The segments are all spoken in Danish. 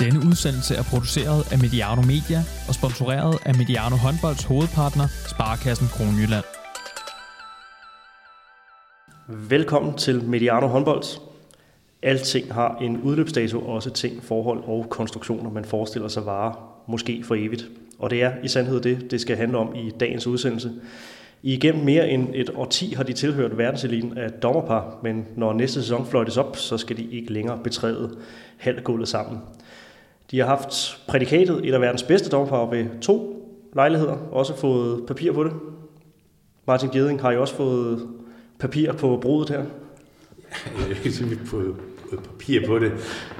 Denne udsendelse er produceret af Mediano Media og sponsoreret af Mediano Håndbolds hovedpartner, Sparkassen Kronjylland. Velkommen til Mediano Håndbolds. Alting har en udløbsdato, også ting, forhold og konstruktioner, man forestiller sig varer, måske for evigt. Og det er i sandhed det, det skal handle om i dagens udsendelse. I igennem mere end et årti har de tilhørt verdenseliten af dommerpar, men når næste sæson fløjtes op, så skal de ikke længere betræde halvgulvet sammen. De har haft prædikatet et af verdens bedste dommerpar ved to lejligheder, også fået papir på det. Martin Gjeding har jo også fået papir på brudet her. Jeg ikke at vi har fået papir på det,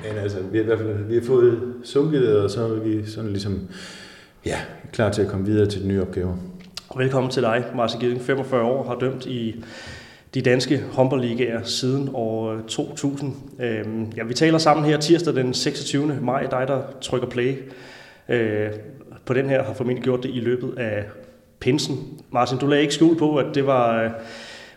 men altså, vi har i hvert fald vi har fået sunket og så er vi sådan ligesom, ja, klar til at komme videre til den nye opgave. Velkommen til dig, Martin Gjeding, 45 år, har dømt i de danske håndboldligaer siden år øh, 2000. Øhm, ja, vi taler sammen her tirsdag den 26. maj, dig der trykker play. Øh, på den her har formentlig gjort det i løbet af pinsen. Martin, du lagde ikke skjul på, at det var øh,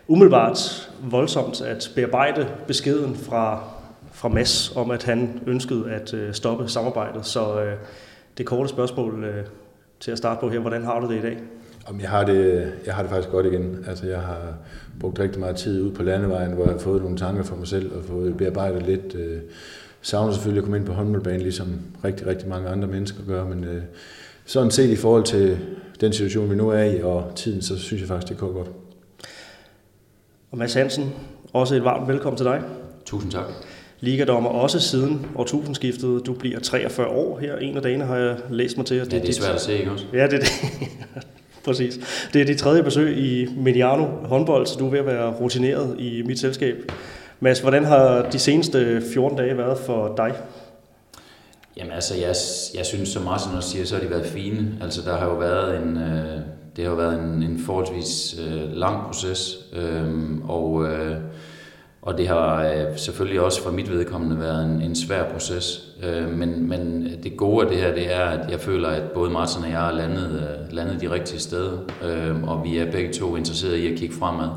umiddelbart voldsomt at bearbejde beskeden fra, fra Mads om, at han ønskede at stoppe samarbejdet. Så det korte spørgsmål til at starte på her, hvordan har du det i dag? Om jeg har det, jeg har det faktisk godt igen. Altså, jeg har brugt rigtig meget tid ud på landevejen, hvor jeg har fået nogle tanker for mig selv og fået bearbejdet lidt. Øh, savner selvfølgelig at komme ind på håndboldbanen, ligesom rigtig, rigtig mange andre mennesker gør, men øh, sådan set i forhold til den situation, vi nu er i, og tiden, så synes jeg faktisk, det går godt. Og Mads Hansen, også et varmt velkommen til dig. Tusind tak. Ligadommer også siden årtusindskiftet. Du bliver 43 år her. En af dagene har jeg læst mig til. At det, ja, det er svært at se, ikke også? Ja, det er det. Præcis. Det er dit tredje besøg i Mediano håndbold, så du er ved at være rutineret i mit selskab. Mads, hvordan har de seneste 14 dage været for dig? Jamen altså, jeg, jeg synes, som Martin også siger, så har de været fine. Altså, der har jo været en, øh, det har jo været en, en forholdsvis øh, lang proces, øh, og, øh, og det har øh, selvfølgelig også for mit vedkommende været en, en svær proces. Øh, men, men det gode af det her, det er, at jeg føler, at både Martin og jeg er landet, øh, landet de rigtige steder, øh, og vi er begge to interesserede i at kigge fremad.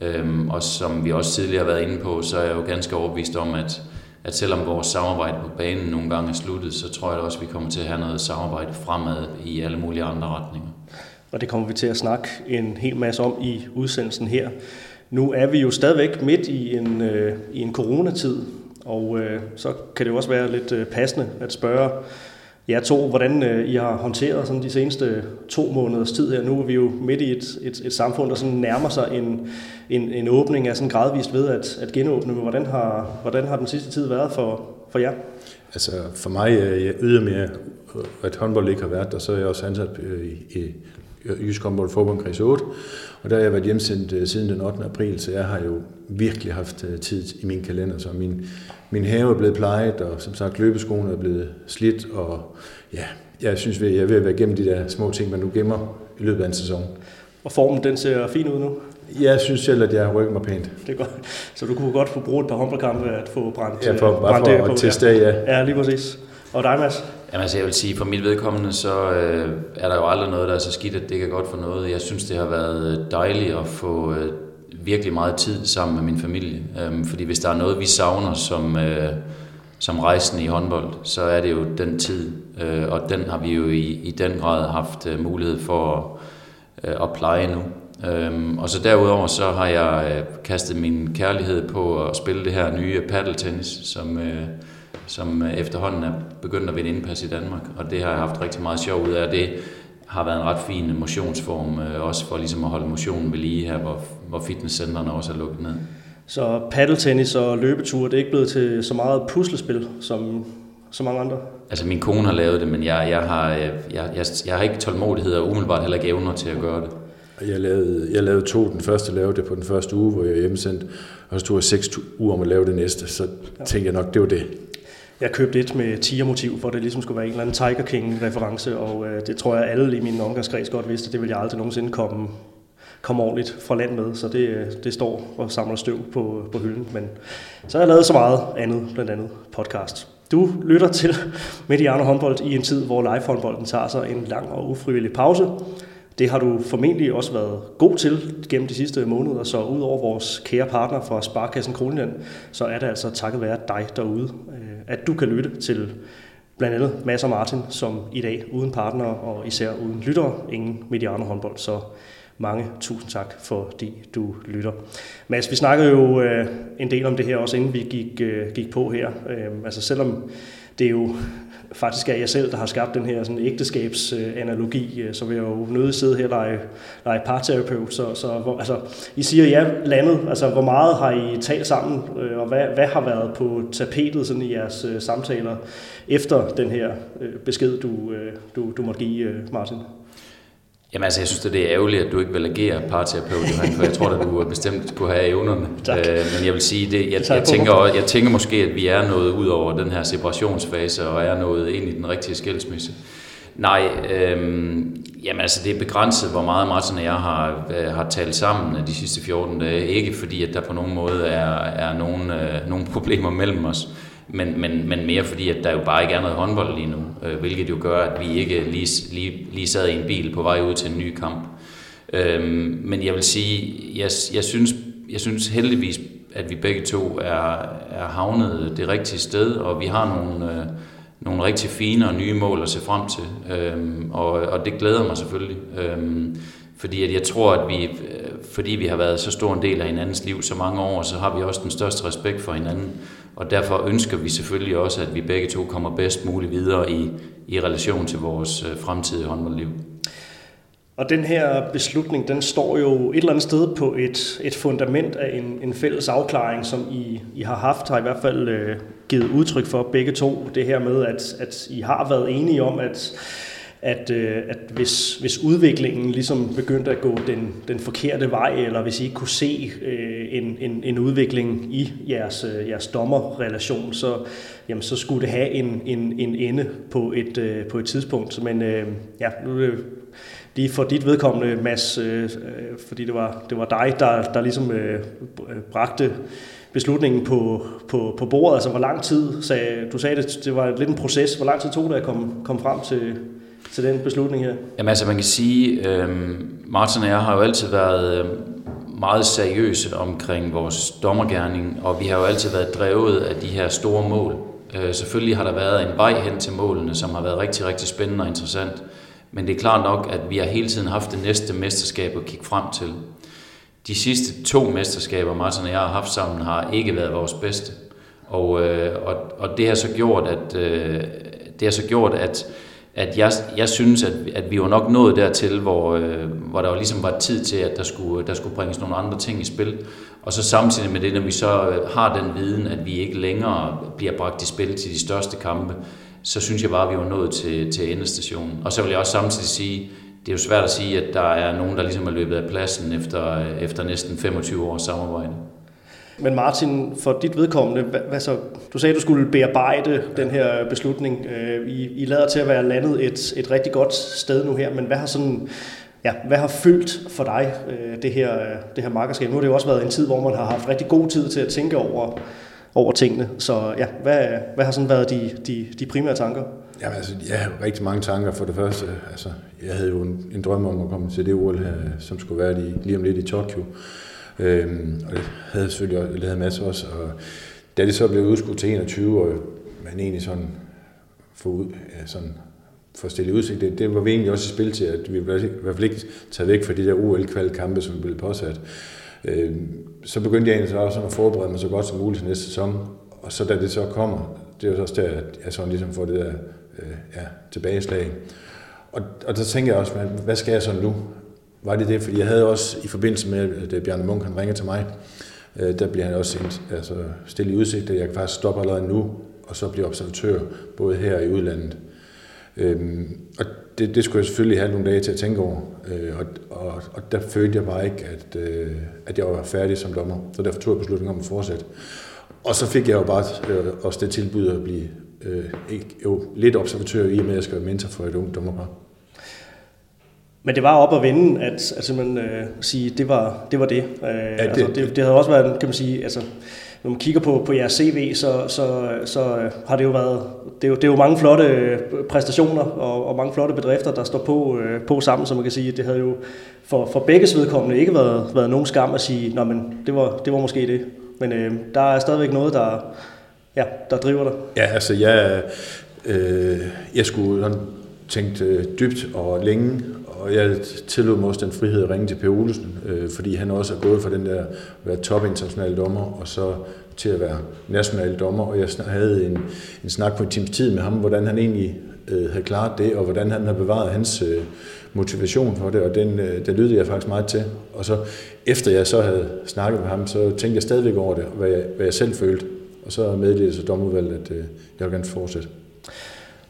Øh, og som vi også tidligere har været inde på, så er jeg jo ganske overbevist om, at at selvom vores samarbejde på banen nogle gange er sluttet, så tror jeg også, at vi kommer til at have noget samarbejde fremad i alle mulige andre retninger. Og det kommer vi til at snakke en hel masse om i udsendelsen her. Nu er vi jo stadigvæk midt i en, øh, i en coronatid, og øh, så kan det jo også være lidt øh, passende at spørge jer to, hvordan øh, I har håndteret sådan de seneste to måneders tid her. Nu er vi jo midt i et, et, et samfund, der sådan nærmer sig en, en, en åbning af sådan gradvist ved at, at genåbne. Men hvordan har, hvordan har den sidste tid været for, for jer? Altså for mig øh, er yder mere, at håndbold ikke har været der, så er jeg også ansat øh, i, i Jysk Håndbold Forbundkreds 8, og der har jeg været hjemsendt siden den 8. april, så jeg har jo virkelig haft tid i min kalender, så min, min have er blevet plejet, og som sagt løbeskoene er blevet slidt, og ja, jeg synes, jeg er ved at være igennem de der små ting, man nu gemmer i løbet af en sæson. Og formen, den ser fin ud nu? Jeg synes selv, at jeg har rykket mig pænt. Det er godt. Så du kunne godt få brugt et par håndboldkampe at få brændt Ja, for, bare for at teste ja. Ja, lige præcis. Og dig, Mads? Jamen altså, jeg vil sige, for mit vedkommende, så øh, er der jo aldrig noget, der er så skidt, at det ikke er godt for noget. Jeg synes, det har været øh, dejligt at få øh, virkelig meget tid sammen med min familie. Øhm, fordi hvis der er noget, vi savner som, øh, som rejsende i håndbold, så er det jo den tid. Øh, og den har vi jo i, i den grad haft øh, mulighed for at, øh, at pleje nu. Øhm, og så derudover så har jeg øh, kastet min kærlighed på at spille det her nye paddeltennis, som, øh, som øh, efterhånden er begyndt at vinde indpas i Danmark. Og det har jeg haft rigtig meget sjov ud af. Det har været en ret fin motionsform, øh, også for ligesom at holde motionen ved lige her, hvor, hvor fitnesscentrene også er lukket ned. Så paddeltennis og løbeture, det er ikke blevet til så meget puslespil som så mange andre? Altså min kone har lavet det, men jeg, jeg, har, jeg, jeg, jeg har ikke tålmodighed og umiddelbart heller ikke evner til at gøre det. Jeg lavede, jeg lavede to. Den første lavede det på den første uge, hvor jeg hjemmesendt, og så tog jeg seks uger om at lave det næste. Så ja. tænkte jeg nok, det var det. Jeg købte et med tigermotiv, for det ligesom skulle være en eller anden Tiger King-reference, og øh, det tror jeg alle i min omgangskreds godt vidste, det vil jeg aldrig nogensinde komme, komme ordentligt fra land med, så det, øh, det står og samler støv på, på hylden. Men så har jeg lavet så meget andet, blandt andet podcast. Du lytter til Mediano håndbold i en tid, hvor live-håndbolden tager sig en lang og ufrivillig pause. Det har du formentlig også været god til gennem de sidste måneder, så ud over vores kære partner fra Sparkassen Kronland, så er det altså takket være dig derude, øh, at du kan lytte til blandt andet Mads og Martin, som i dag uden partner og især uden lyttere, ingen Mediano håndbold. Så mange tusind tak, fordi du lytter. Mads, vi snakkede jo øh, en del om det her også, inden vi gik, øh, gik på her. Øh, altså selvom det er jo faktisk er jeg selv, der har skabt den her sådan ægteskabsanalogi, øh, så vil jeg jo nødt sidde her og lege, lege parterapeut. Så, så hvor, altså, I siger, ja, landet, altså hvor meget har I talt sammen, øh, og hvad, hvad har været på tapetet sådan i jeres øh, samtaler efter den her besked, du, du, du måtte give, Martin? Jamen altså, jeg synes, det er ærgerligt, at du ikke vil agere parterapeut, Johan, for jeg tror, at du bestemt kunne have evnerne. Tak. Øh, men jeg vil sige, det, jeg, jeg, tænker, jeg tænker måske, at vi er nået ud over den her separationsfase, og er nået ind i den rigtige skilsmisse. Nej, øhm, jamen altså det er begrænset, hvor meget Martin og jeg har, øh, har talt sammen de sidste 14 dage. Ikke fordi, at der på nogen måde er, er nogen, øh, nogen problemer mellem os men, men, men mere fordi, at der jo bare ikke er noget håndbold lige nu, øh, hvilket jo gør, at vi ikke lige, lige, lige sad i en bil på vej ud til en ny kamp. Øh, men jeg vil sige, jeg, jeg, synes, jeg synes heldigvis, at vi begge to er, er havnet det rigtige sted, og vi har nogle, øh, nogle rigtig fine og nye mål at se frem til, øh, og, og det glæder mig selvfølgelig. Øh, fordi at jeg tror, at vi, øh, fordi vi har været så stor en del af hinandens liv så mange år, så har vi også den største respekt for hinanden. Og derfor ønsker vi selvfølgelig også, at vi begge to kommer bedst muligt videre i, i relation til vores øh, fremtidige håndboldliv. Og den her beslutning, den står jo et eller andet sted på et, et fundament af en, en fælles afklaring, som I, I har haft, har i hvert fald øh, givet udtryk for begge to. Det her med, at, at I har været enige om, at at, øh, at hvis, hvis udviklingen ligesom begyndte at gå den, den forkerte vej, eller hvis I ikke kunne se øh, en, en, en udvikling i jeres, øh, jeres dommerrelation, så, jamen, så skulle det have en, en, en ende på et, øh, på et tidspunkt. Men øh, ja, nu er det lige for dit vedkommende, Mads, øh, øh, fordi det var, det var dig, der, der ligesom øh, øh, bragte beslutningen på, på, på bordet. Altså, hvor lang tid, sagde, du sagde, det, det var lidt en proces. Hvor lang tid tog det at komme, komme frem til, til den beslutning her? Jamen altså, man kan sige, øh, Martin og jeg har jo altid været øh, meget seriøse omkring vores dommergærning, og vi har jo altid været drevet af de her store mål. Øh, selvfølgelig har der været en vej hen til målene, som har været rigtig, rigtig spændende og interessant. Men det er klart nok, at vi har hele tiden haft det næste mesterskab at kigge frem til. De sidste to mesterskaber, Martin og jeg har haft sammen, har ikke været vores bedste. Og, øh, og, og det har så gjort, at, øh, det har så gjort, at at jeg, jeg synes, at, at vi var nok nået dertil, hvor, øh, hvor der jo ligesom var tid til, at der skulle, der skulle bringes nogle andre ting i spil. Og så samtidig med det, når vi så øh, har den viden, at vi ikke længere bliver bragt i spil til de største kampe, så synes jeg bare, at vi var nået til, til endestationen. Og så vil jeg også samtidig sige, det er jo svært at sige, at der er nogen, der ligesom er løbet af pladsen efter, øh, efter næsten 25 års samarbejde. Men Martin, for dit vedkommende, hvad, hvad så? Du sagde, at du skulle bearbejde den her beslutning. Øh, I, I lader til at være landet et, et rigtig godt sted nu her, men hvad har sådan ja, hvad har fyldt for dig øh, det her, det her markerskab? Nu har det jo også været en tid, hvor man har haft rigtig god tid til at tænke over, over tingene. Så ja, hvad, hvad har sådan været de, de, de primære tanker? Jamen, altså, jeg har rigtig mange tanker. For det første, altså, jeg havde jo en, en drøm om at komme til det OL her, som skulle være lige, lige om lidt i Tokyo. Øhm, og det havde selvfølgelig også, det havde masser også. Og da det så blev udskudt til 21, og man egentlig sådan få ud, ja, sådan for stille udsigt, det, det var vi egentlig også i spil til, at vi i hvert fald ikke taget væk fra de der ol kampe som vi blev påsat. Øhm, så begyndte jeg egentlig også at forberede mig så godt som muligt til næste sæson. Og så da det så kommer, det er jo også der, at jeg sådan ligesom får det der øh, ja, tilbageslag. Og, og så tænker jeg også, hvad skal jeg så nu? Var det det, fordi jeg havde også i forbindelse med, at øh, Bjarne Munk han ringer til mig, øh, der bliver han også sendt, altså stillet i udsigt, at jeg kan faktisk stoppe allerede nu, og så blive observatør, både her og i udlandet. Øhm, og det, det skulle jeg selvfølgelig have nogle dage til at tænke over, øh, og, og, og der følte jeg bare ikke, at, øh, at jeg var færdig som dommer, så derfor tog jeg beslutningen om at fortsætte. Og så fik jeg jo bare øh, også det tilbud at blive øh, ikke, jo, lidt observatør i og med, at jeg skal være mentor for et ungt dommerpar. Men det var op at vende, at, at simpelthen øh, sige, det var det. Var det. Øh, ja, det, altså, det, det havde også været, kan man sige, altså, når man kigger på, på jeres CV, så, så, så har det jo været, det er jo, det er jo mange flotte øh, præstationer og, og mange flotte bedrifter, der står på, øh, på sammen, så man kan sige, det havde jo for, for begges vedkommende ikke været, været nogen skam at sige, Nå, men det var, det var måske det. Men øh, der er stadigvæk noget, der, ja, der driver dig. Ja, altså jeg, øh, jeg skulle sådan tænkt øh, dybt og længe, og jeg tillod mig også den frihed at ringe til Per Olsen, øh, fordi han også er gået fra den der at være top international dommer, og så til at være national dommer, og jeg havde en, en snak på en times tid med ham, hvordan han egentlig øh, havde klaret det, og hvordan han har bevaret hans øh, motivation for det, og den, øh, den lyttede jeg faktisk meget til. Og så efter jeg så havde snakket med ham, så tænkte jeg stadigvæk over det, hvad jeg, hvad jeg selv følte. Og så meddelte så domudvalget, at øh, jeg vil gerne fortsætte.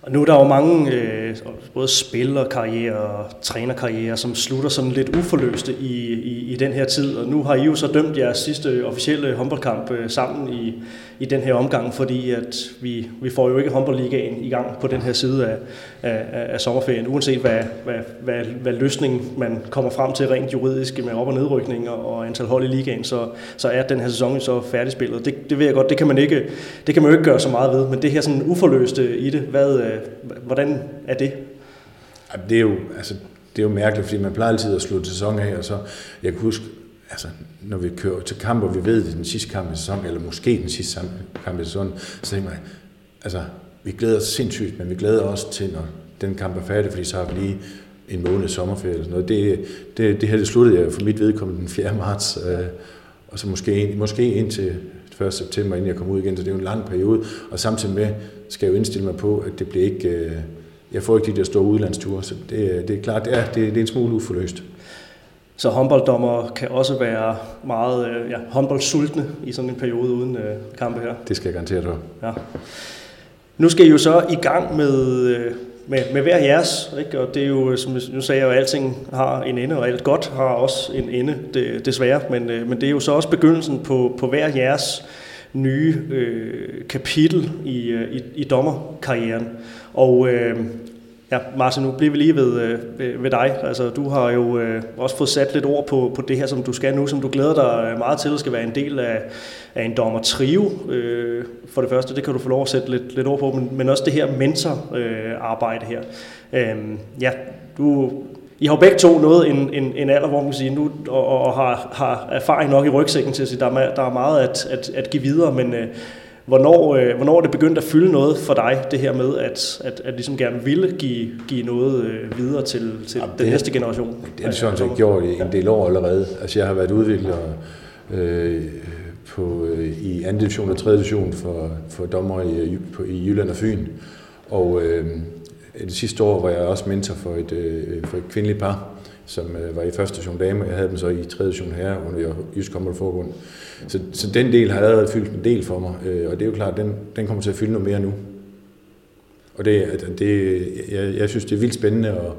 Og nu er der jo mange, øh, både spillerkarriere og trænerkarriere, som slutter sådan lidt uforløste i, i, i den her tid. Og nu har I jo så dømt jeres sidste officielle håndboldkamp øh, sammen i, i den her omgang, fordi at vi, vi får jo ikke håndboldligaen i gang på den her side af, af, af sommerferien, uanset hvad, hvad, hvad, hvad løsningen man kommer frem til rent juridisk med op- og nedrykning og antal hold i ligaen, så, så er den her sæson så færdigspillet. Det, det ved jeg godt, det kan, man ikke, det kan man jo ikke gøre så meget ved, men det her sådan uforløste i det, hvad, øh, hvordan er det? Det er jo, altså, det er jo mærkeligt, fordi man plejer altid at slutte sæson af, og så, jeg kan huske, altså, når vi kører til kamp, og vi ved, det er den sidste kamp i sæsonen, eller måske den sidste kamp i sæsonen, så tænker jeg, altså, vi glæder os sindssygt, men vi glæder os til, når den kamp er færdig, fordi så har vi lige en måned sommerferie eller sådan noget. Det, det, det her det sluttede jeg for mit vedkommende den 4. marts, øh, og så måske, måske indtil 1. september, inden jeg kom ud igen, så det er jo en lang periode, og samtidig med skal jeg jo indstille mig på, at det bliver ikke, øh, jeg får ikke de der store udlandsture, så det, øh, det er klart, det er, det, det er en smule uforløst. Så håndbolddommer kan også være meget øh, ja, håndboldsultne i sådan en periode uden øh, kampe her. Det skal jeg garantere dig. Ja. Nu skal I jo så i gang med, øh, med, med hver jeres, ikke? og det er jo, som nu sagde jeg jo, at alting har en ende, og alt godt har også en ende, det, desværre, men, øh, men det er jo så også begyndelsen på, på hver jeres nye øh, kapitel i, øh, i, i dommerkarrieren. Og øh, Ja, Martin, nu bliver vi lige ved, øh, ved, ved dig. Altså, du har jo øh, også fået sat lidt ord på, på det her, som du skal nu, som du glæder dig øh, meget til, at skal være en del af, af en dommer trio. Øh, for det første, det kan du få lov at sætte lidt, lidt ord på, men, men også det her mentorarbejde øh, her. Øh, ja, du, I har jo begge to noget en, en, en alder, hvor man kan sige, nu, og, og har, har erfaring nok i rygsækken til at sige, der er, der er meget at, at, at give videre, men øh, Hvornår, øh, hvornår er det begyndt at fylde noget for dig, det her med, at, at, at ligesom gerne ville give, give noget øh, videre til, til ja, den det, næste generation? Det har jeg sådan set gjort i en del år allerede. Altså jeg har været udvikler øh, på, øh, i anden division og tredje division for, for dommer i, på, i Jylland og Fyn. Og øh, det sidste år var jeg også mentor for et, øh, for et kvindeligt par, som øh, var i første division dame, og jeg havde dem så i tredje division herre under Jysk Håndboldforbund. Så, så den del har allerede fyldt en del for mig, øh, og det er jo klart, at den, den kommer til at fylde noget mere nu. Og det, det, jeg, jeg synes, det er vildt spændende at,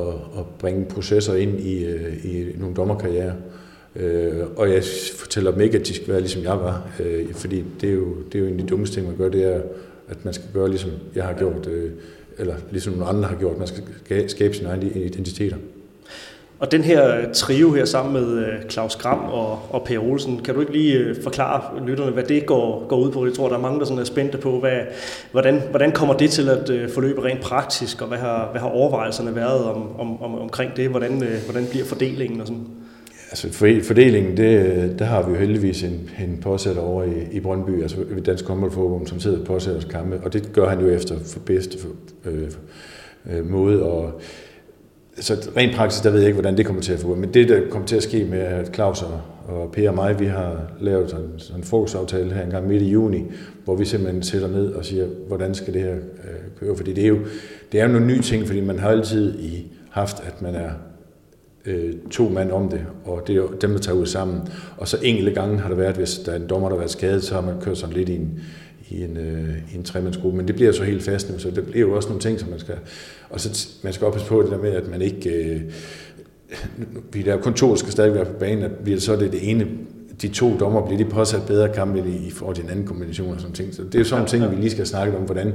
at, at bringe processer ind i, øh, i nogle dommerkarriere. Øh, og jeg fortæller dem ikke, at de skal være ligesom jeg var, øh, fordi det er, jo, det er jo en af de dummeste ting, man gør, det er, at man skal gøre ligesom jeg har gjort, øh, eller ligesom nogle andre har gjort, man skal skabe sine egne identiteter. Og den her øh, trio her sammen med øh, Claus Gram og, og Per Olsen, kan du ikke lige øh, forklare lytterne, hvad det går, går ud på? Jeg tror, der er mange, der sådan er spændte på, hvad, hvordan, hvordan kommer det til at forløbe rent praktisk, og hvad har, hvad har overvejelserne været om, om, om, omkring det? Hvordan, hvordan bliver fordelingen og sådan? Altså fordelingen, det, der har vi jo heldigvis en, en påsætter over i, i Brøndby, altså ved Dansk Håndboldforbund, som sidder og påsætter kampe, og det gør han jo efter for bedste for, øh, øh, måde, og så rent praktisk, der ved jeg ikke, hvordan det kommer til at foregå. Men det, der kommer til at ske med, at Claus og, og Per og mig, vi har lavet sådan, sådan en fokusaftale her en gang midt i juni, hvor vi simpelthen sætter ned og siger, hvordan skal det her øh, køre? Fordi det er jo det er jo nogle nye ting, fordi man har altid i haft, at man er øh, to mand om det, og det er jo dem, der tager ud sammen. Og så enkelte gange har det været, hvis der er en dommer, der har været skadet, så har man kørt sådan lidt i en, i en, øh, i en tremandsgruppe, men det bliver så helt fast nu, så det bliver jo også nogle ting, som man skal, og så man skal oppasse på det der med, at man ikke, øh, vi der kun to, skal stadig være på banen, at bliver så det, det ene, de to dommer bliver de påsat bedre kampe i, i forhold til en anden kombination og sådan ting. Så det er jo sådan ja, ting, ja. vi lige skal snakke om, hvordan,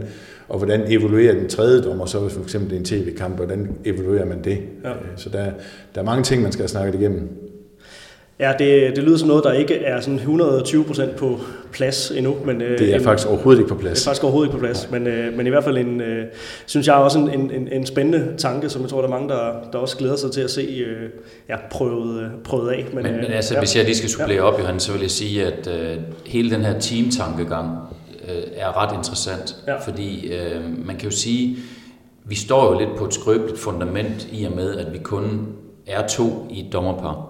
og hvordan evaluerer den tredje dommer, så hvis for eksempel det er en tv-kamp, hvordan evaluerer man det? Ja. Øh, så der, der er mange ting, man skal have snakket igennem. Ja, det, det lyder som noget, der ikke er sådan 120 procent på plads endnu. Men, øh, det er en, faktisk overhovedet ikke på plads. Det er faktisk overhovedet ikke på plads, men, øh, men i hvert fald en, øh, synes jeg også en, en, en spændende tanke, som jeg tror, der er mange, der, der også glæder sig til at se øh, ja, prøvet, prøvet af. Men, men, men altså, ja. hvis jeg lige skal supplere ja. op, Johan, så vil jeg sige, at øh, hele den her teamtankegang, øh, er ret interessant. Ja. Fordi øh, man kan jo sige, vi står jo lidt på et skrøbeligt fundament i og med, at vi kun er to i et dommerpar.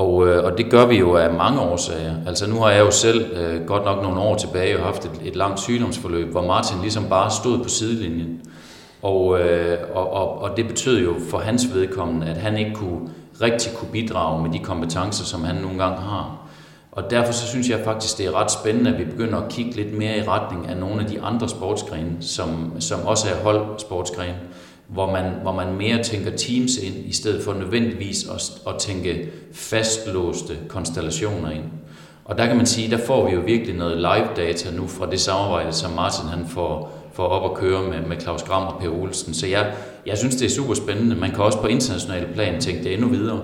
Og, øh, og det gør vi jo af mange årsager. Altså nu har jeg jo selv øh, godt nok nogle år tilbage jo haft et, et langt sygdomsforløb, hvor Martin ligesom bare stod på sidelinjen. Og, øh, og, og, og det betød jo for hans vedkommende, at han ikke kunne rigtig kunne bidrage med de kompetencer, som han nogle gange har. Og derfor så synes jeg faktisk, det er ret spændende, at vi begynder at kigge lidt mere i retning af nogle af de andre sportsgrene, som, som også er holdsportsgrene, hvor man, hvor man mere tænker teams ind, i stedet for nødvendigvis at, at tænke fastlåste konstellationer ind. Og der kan man sige, der får vi jo virkelig noget live data nu fra det samarbejde, som Martin han får, får op at køre med, med Claus Gram og Per Olsen. Så jeg, jeg synes, det er super spændende. Man kan også på international plan tænke det endnu videre.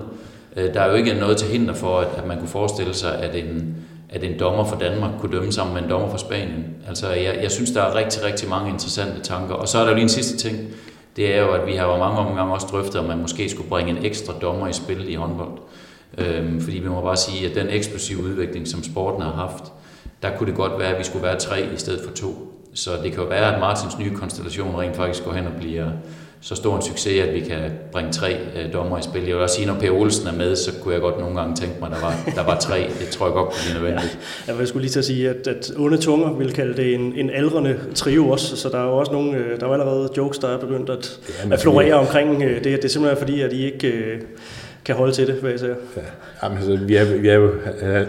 Øh, der er jo ikke noget til hinder for, at, at man kunne forestille sig, at en, at en dommer fra Danmark kunne dømme sammen med en dommer fra Spanien. Altså, jeg, jeg synes, der er rigtig, rigtig mange interessante tanker. Og så er der jo lige en sidste ting. Det er jo, at vi har jo mange omgange også drøftet, om man måske skulle bringe en ekstra dommer i spil i håndbold. Øhm, fordi vi må bare sige, at den eksplosive udvikling, som sporten har haft, der kunne det godt være, at vi skulle være tre i stedet for to. Så det kan jo være, at Martins nye konstellation rent faktisk går hen og bliver så stor en succes, at vi kan bringe tre øh, dommer i spil. Jeg vil også sige, når Per Olsen er med, så kunne jeg godt nogle gange tænke mig, at der var, der var tre. Det tror jeg godt kunne blive nødvendigt. Ja, jeg skulle lige til at sige, at, at onde tunger vil kalde det en, en aldrende trio også, så der er jo også nogle, øh, der er allerede jokes, der er begyndt at, ja, at florere omkring øh, det. Det er simpelthen fordi, at I ikke kan holde til det, hvad jeg siger. Ja. Jamen, altså, vi, er, vi er jo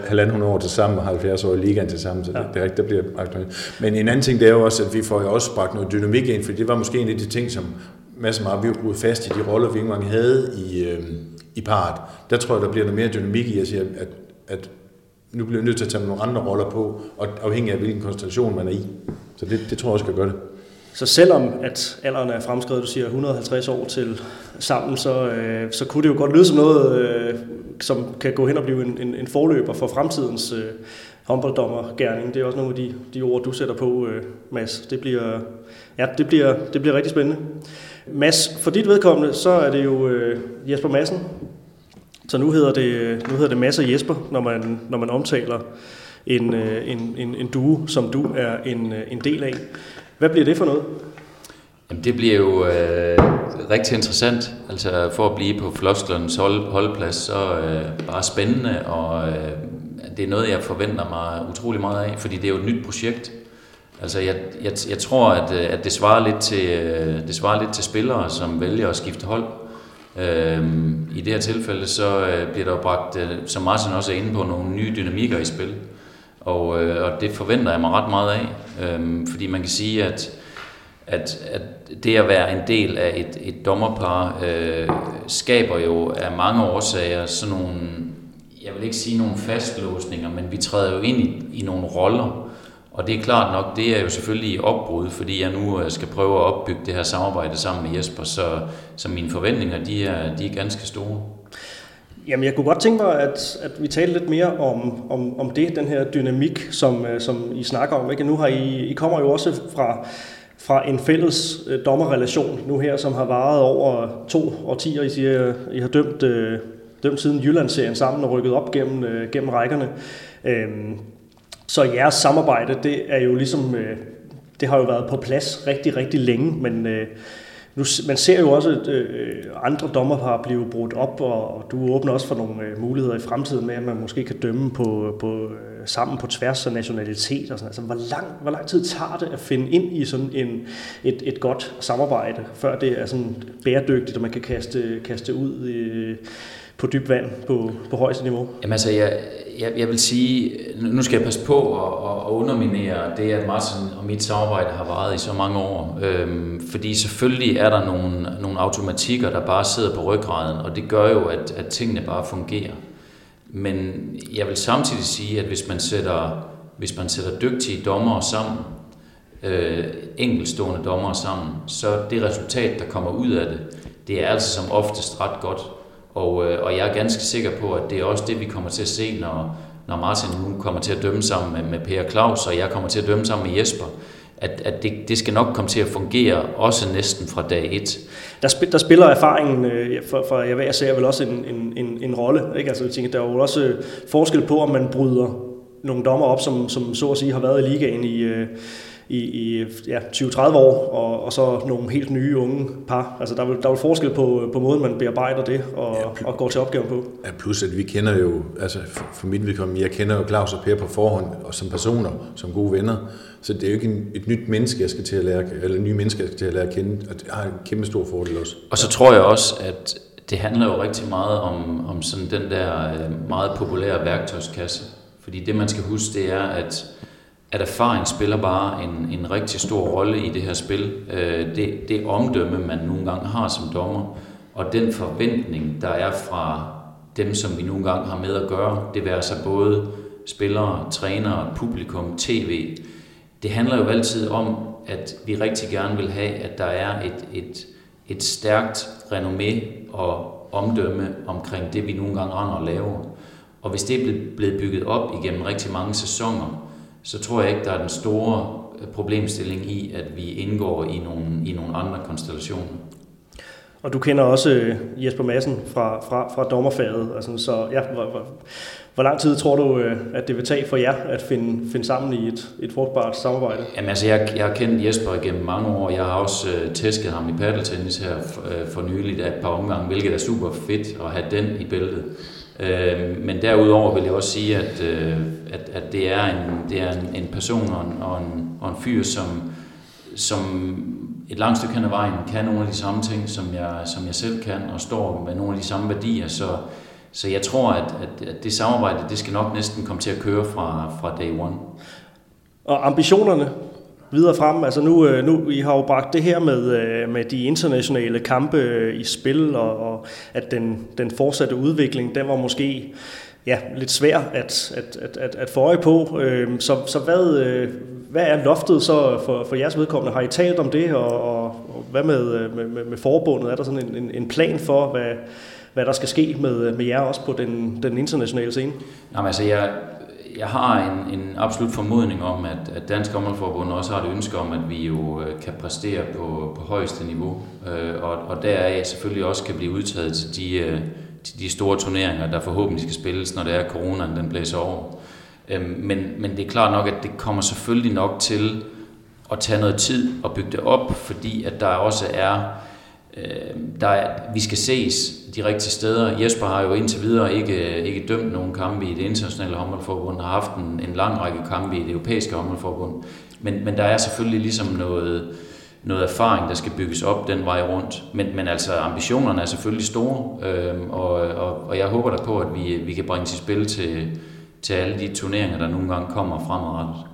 halvanden år til sammen og 70 år i ligaen til sammen, så ja. det, det, der bliver aktuelt. Men en anden ting, det er jo også, at vi får jo også bragt noget dynamik ind, for det var måske en af de ting, som masser meget, vi har fast i de roller, vi engang havde i, øh, i part. Der tror jeg, der bliver noget mere dynamik i at sige, at, at nu bliver jeg nødt til at tage nogle andre roller på, og afhængig af hvilken konstellation man er i. Så det, det tror jeg også kan gøre det. Så selvom at alderen er fremskrevet, du siger 150 år til sammen, så, øh, så kunne det jo godt lyde som noget, øh, som kan gå hen og blive en, en, en forløber for fremtidens øh, håndbolddommergærning. Det er også nogle af de, de ord, du sætter på, øh, Mads. Det bliver, ja, det, bliver, det bliver rigtig spændende. Mads, for dit vedkommende, så er det jo øh, Jesper Madsen. Så nu hedder det, nu hedder det Mads og Jesper, når man, når man omtaler en, øh, en, en, en duo, som du er en, øh, en del af. Hvad bliver det for noget? Jamen, det bliver jo øh, rigtig interessant. Altså for at blive på Flosklunds hold, holdplads, så øh, bare spændende, og øh, det er noget, jeg forventer mig utrolig meget af, fordi det er jo et nyt projekt. Altså jeg, jeg, jeg tror, at, øh, at det, svarer lidt til, øh, det svarer lidt til spillere, som vælger at skifte hold. Øhm, I det her tilfælde, så øh, bliver der jo bragt, øh, som Martin også er inde på, nogle nye dynamikker i spil. Og, og det forventer jeg mig ret meget af, øhm, fordi man kan sige, at, at, at det at være en del af et, et dommerpar øh, skaber jo af mange årsager sådan nogle, jeg vil ikke sige nogle fastlåsninger, men vi træder jo ind i, i nogle roller, og det er klart nok, det er jo selvfølgelig i opbrud, fordi jeg nu øh, skal prøve at opbygge det her samarbejde sammen med Jesper, så, så mine forventninger, de er, de er ganske store. Jamen, jeg kunne godt tænke mig, at, at vi taler lidt mere om, om, om det, den her dynamik, som, øh, som I snakker om. Ikke? Nu har I, I kommer jo også fra, fra en fælles øh, dommerrelation nu her, som har varet over to årtier. I siger, I har dømt, øh, dømt siden Jyllandsserien sammen og rykket op gennem, øh, gennem rækkerne. Øh, så jeres samarbejde, det er jo ligesom, øh, det har jo været på plads rigtig, rigtig længe, men øh, nu, man ser jo også, at øh, andre dommer har blevet brudt op, og, og du åbner også for nogle øh, muligheder i fremtiden med, at man måske kan dømme på, på, øh, sammen på tværs af nationalitet. Og sådan. Altså, hvor, lang, hvor lang tid tager det at finde ind i sådan en, et, et godt samarbejde, før det er sådan bæredygtigt, og man kan kaste, kaste ud i, på dyb vand på, på højeste niveau? Jamen altså, jeg, jeg, jeg vil sige, nu skal jeg passe på at, at underminere det, at Martin og mit samarbejde har varet i så mange år. Øhm, fordi selvfølgelig er der nogle, nogle automatikker, der bare sidder på ryggraden, og det gør jo, at, at tingene bare fungerer. Men jeg vil samtidig sige, at hvis man sætter, hvis man sætter dygtige dommere sammen, øh, enkelstående dommere sammen, så det resultat, der kommer ud af det, det er altså som oftest ret godt. Og, øh, og jeg er ganske sikker på, at det er også det, vi kommer til at se, når, når Martin nu kommer til at dømme sammen med, med Per Claus, og jeg kommer til at dømme sammen med Jesper. At, at det, det skal nok komme til at fungere også næsten fra dag et. Der, spil, der spiller erfaringen øh, for, for jeg ser vel også en, en, en, en rolle. Ikke? Altså, jeg tænker, der er jo også øh, forskel på, om man bryder nogle dommer op, som, som så at sige har været i ligaen i, øh, i, i ja, 20-30 år, og, og så nogle helt nye unge par. Altså der er der er forskel på, på måden, man bearbejder det og, ja, og går til opgaven på. Ja, plus at vi kender jo, altså for, for mit vedkommende, jeg kender jo Claus og Per på forhånd, og som personer, som gode venner. Så det er jo ikke en, et nyt menneske, jeg skal til at lære, eller en ny menneske, jeg skal til at lære at kende, og det har en kæmpe stor fordel også. Og så tror jeg også, at det handler jo rigtig meget om, om sådan den der øh, meget populære værktøjskasse. Fordi det, man skal huske, det er, at at erfaring spiller bare en, en rigtig stor rolle i det her spil. Øh, det, det omdømme, man nogle gange har som dommer, og den forventning, der er fra dem, som vi nogle gange har med at gøre, det vil altså både spillere, trænere, publikum, tv. Det handler jo altid om, at vi rigtig gerne vil have, at der er et, et, et stærkt renommé og omdømme omkring det, vi nogle gange render og laver. Og hvis det er blevet bygget op igennem rigtig mange sæsoner, så tror jeg ikke, der er den store øh, problemstilling i, at vi indgår i nogle, i nogle andre konstellationer. Og du kender også øh, Jesper Madsen fra, fra, fra dommerfaget. Altså, så ja, hvor, hvor, hvor lang tid tror du, øh, at det vil tage for jer at finde, finde sammen i et, et frugtbart samarbejde? Jamen, altså, jeg, jeg har kendt Jesper gennem mange år. Jeg har også uh, tæsket ham i paddeltennis her for, uh, for nylig af et par omgange, hvilket er super fedt at have den i bæltet. Øh, men derudover vil jeg også sige, at, øh, at, at det er en, det er en, en person og en, og, en, og en fyr, som, som et langt stykke hen ad vejen kan nogle af de samme ting, som jeg, som jeg selv kan, og står med nogle af de samme værdier. Så, så jeg tror, at, at, at det samarbejde, det skal nok næsten komme til at køre fra, fra day one. Og ambitionerne videre frem, altså nu, øh, nu I har jo bragt det her med, øh, med de internationale kampe øh, i spil, og, og at den, den fortsatte udvikling, den var måske ja, lidt svær at, at, at, at, at få øje på. Øhm, så, så hvad, hvad er loftet så for, for jeres vedkommende? Har I talt om det, og, og, og hvad med, med, med, med forbundet? Er der sådan en, en, en plan for, hvad, hvad der skal ske med, med jer også på den, den internationale scene? Jamen, altså, jeg, jeg har en, en absolut formodning om, at, at Dansk Håndboldforbund også har et ønske om, at vi jo øh, kan præstere på, på højeste niveau, øh, og, og deraf selvfølgelig også kan blive udtaget til de øh, til de store turneringer, der forhåbentlig skal spilles, når det er coronaen, den blæser over. Øh, men, men det er klart nok, at det kommer selvfølgelig nok til at tage noget tid at bygge det op, fordi at der også er, Øh, der er, vi skal ses de rigtige steder. Jesper har jo indtil videre ikke, øh, ikke dømt nogen kampe i det internationale håndboldforbund, har haft en, en lang række kampe i det europæiske håndboldforbund. Men, men der er selvfølgelig ligesom noget, noget erfaring, der skal bygges op den vej rundt. Men, men altså ambitionerne er selvfølgelig store, øh, og, og, og jeg håber da på, at vi, vi kan bringe til spil til, til alle de turneringer, der nogle gange kommer fremadrettet.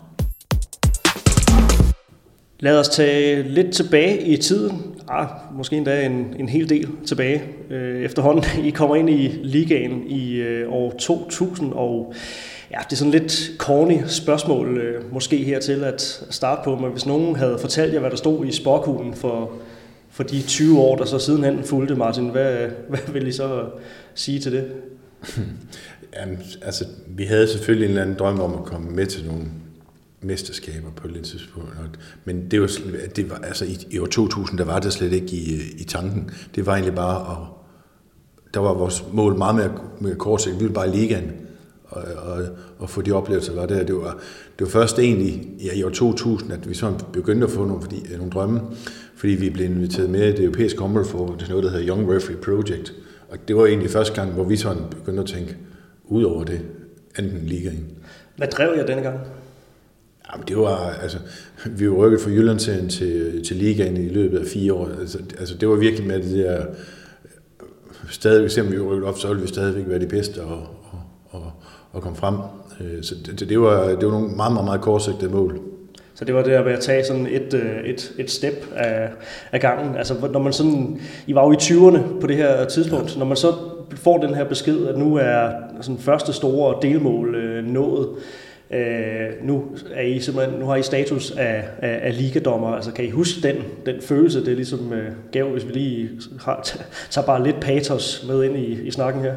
Lad os tage lidt tilbage i tiden. Ah, måske endda en, en hel del tilbage øh, efterhånden. I kommer ind i ligaen i øh, år 2000, og Ja, det er sådan lidt corny spørgsmål øh, måske hertil at starte på, men hvis nogen havde fortalt jer, hvad der stod i sporkuglen for, for de 20 år, der så sidenhen fulgte, Martin, hvad, hvad vil I så sige til det? Jamen, altså, vi havde selvfølgelig en eller anden drøm om at komme med til nogle mesterskaber på et tidspunkt. Men det var, det var, altså, i, i år 2000, der var det slet ikke i, i tanken. Det var egentlig bare at der var vores mål meget mere, mere kort, vi ville bare i ligaen og, og, og få de oplevelser, der var der. Det var, det var først egentlig ja, i år 2000, at vi så begyndte at få nogle, fordi, nogle drømme, fordi vi blev inviteret med i det europæiske område for noget, der hedder Young Referee Project. Og det var egentlig første gang, hvor vi sådan begyndte at tænke ud over det, enten ligaen. Hvad drev jeg denne gang? Jamen, det var, altså, vi var rykket fra Jylland til, til ligaen i løbet af fire år. Altså, altså det var virkelig med det der, stadigvæk, selvom vi var rykket op, så ville vi stadigvæk være de bedste, og, og, og, at komme frem. Øh, så det, det, var, det var nogle meget, meget, meget kortsigtede mål. Så det var det at at tage sådan et, øh, et, et step af, af gangen. Altså når man sådan, I var jo i 20'erne på det her tidspunkt, ja. når man så får den her besked, at nu er sådan første store delmål øh, nået, øh, nu, er I simpelthen, nu har I status af, af, af ligadommer. Altså kan I huske den, den følelse, det ligesom øh, gav, hvis vi lige har, tager bare lidt patos med ind i, i snakken her?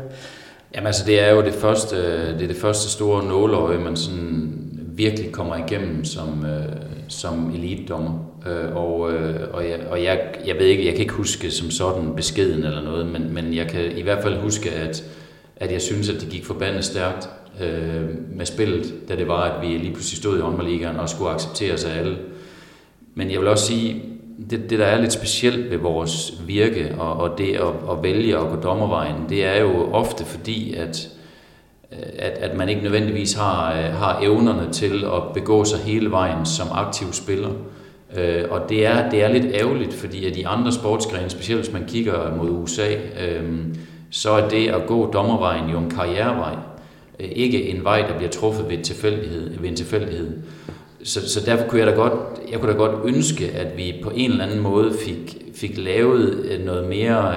Jamen altså, det er jo det første, det, er det første store nåløje, man sådan virkelig kommer igennem som, øh, som elitdommer. Øh, og øh, og, jeg, og jeg, jeg ved ikke, jeg kan ikke huske som sådan beskeden eller noget, men, men jeg kan i hvert fald huske, at, at jeg synes, at det gik forbandet stærkt øh, med spillet, da det var, at vi lige pludselig stod i håndboldligaen og skulle accepteres af alle. Men jeg vil også sige, det, det der er lidt specielt ved vores virke og, og det at, at vælge at gå dommervejen, det er jo ofte fordi, at, øh, at, at man ikke nødvendigvis har, øh, har evnerne til at begå sig hele vejen som aktiv spiller. Øh, og det er, det er lidt ærgerligt, fordi at i andre sportsgrene, specielt hvis man kigger mod USA, øh, så er det at gå dommervejen jo en karrierevej. Øh, ikke en vej, der bliver truffet ved, tilfældighed, ved en tilfældighed. Så, så derfor kunne jeg da godt, jeg kunne da godt ønske, at vi på en eller anden måde fik, fik lavet øh, noget mere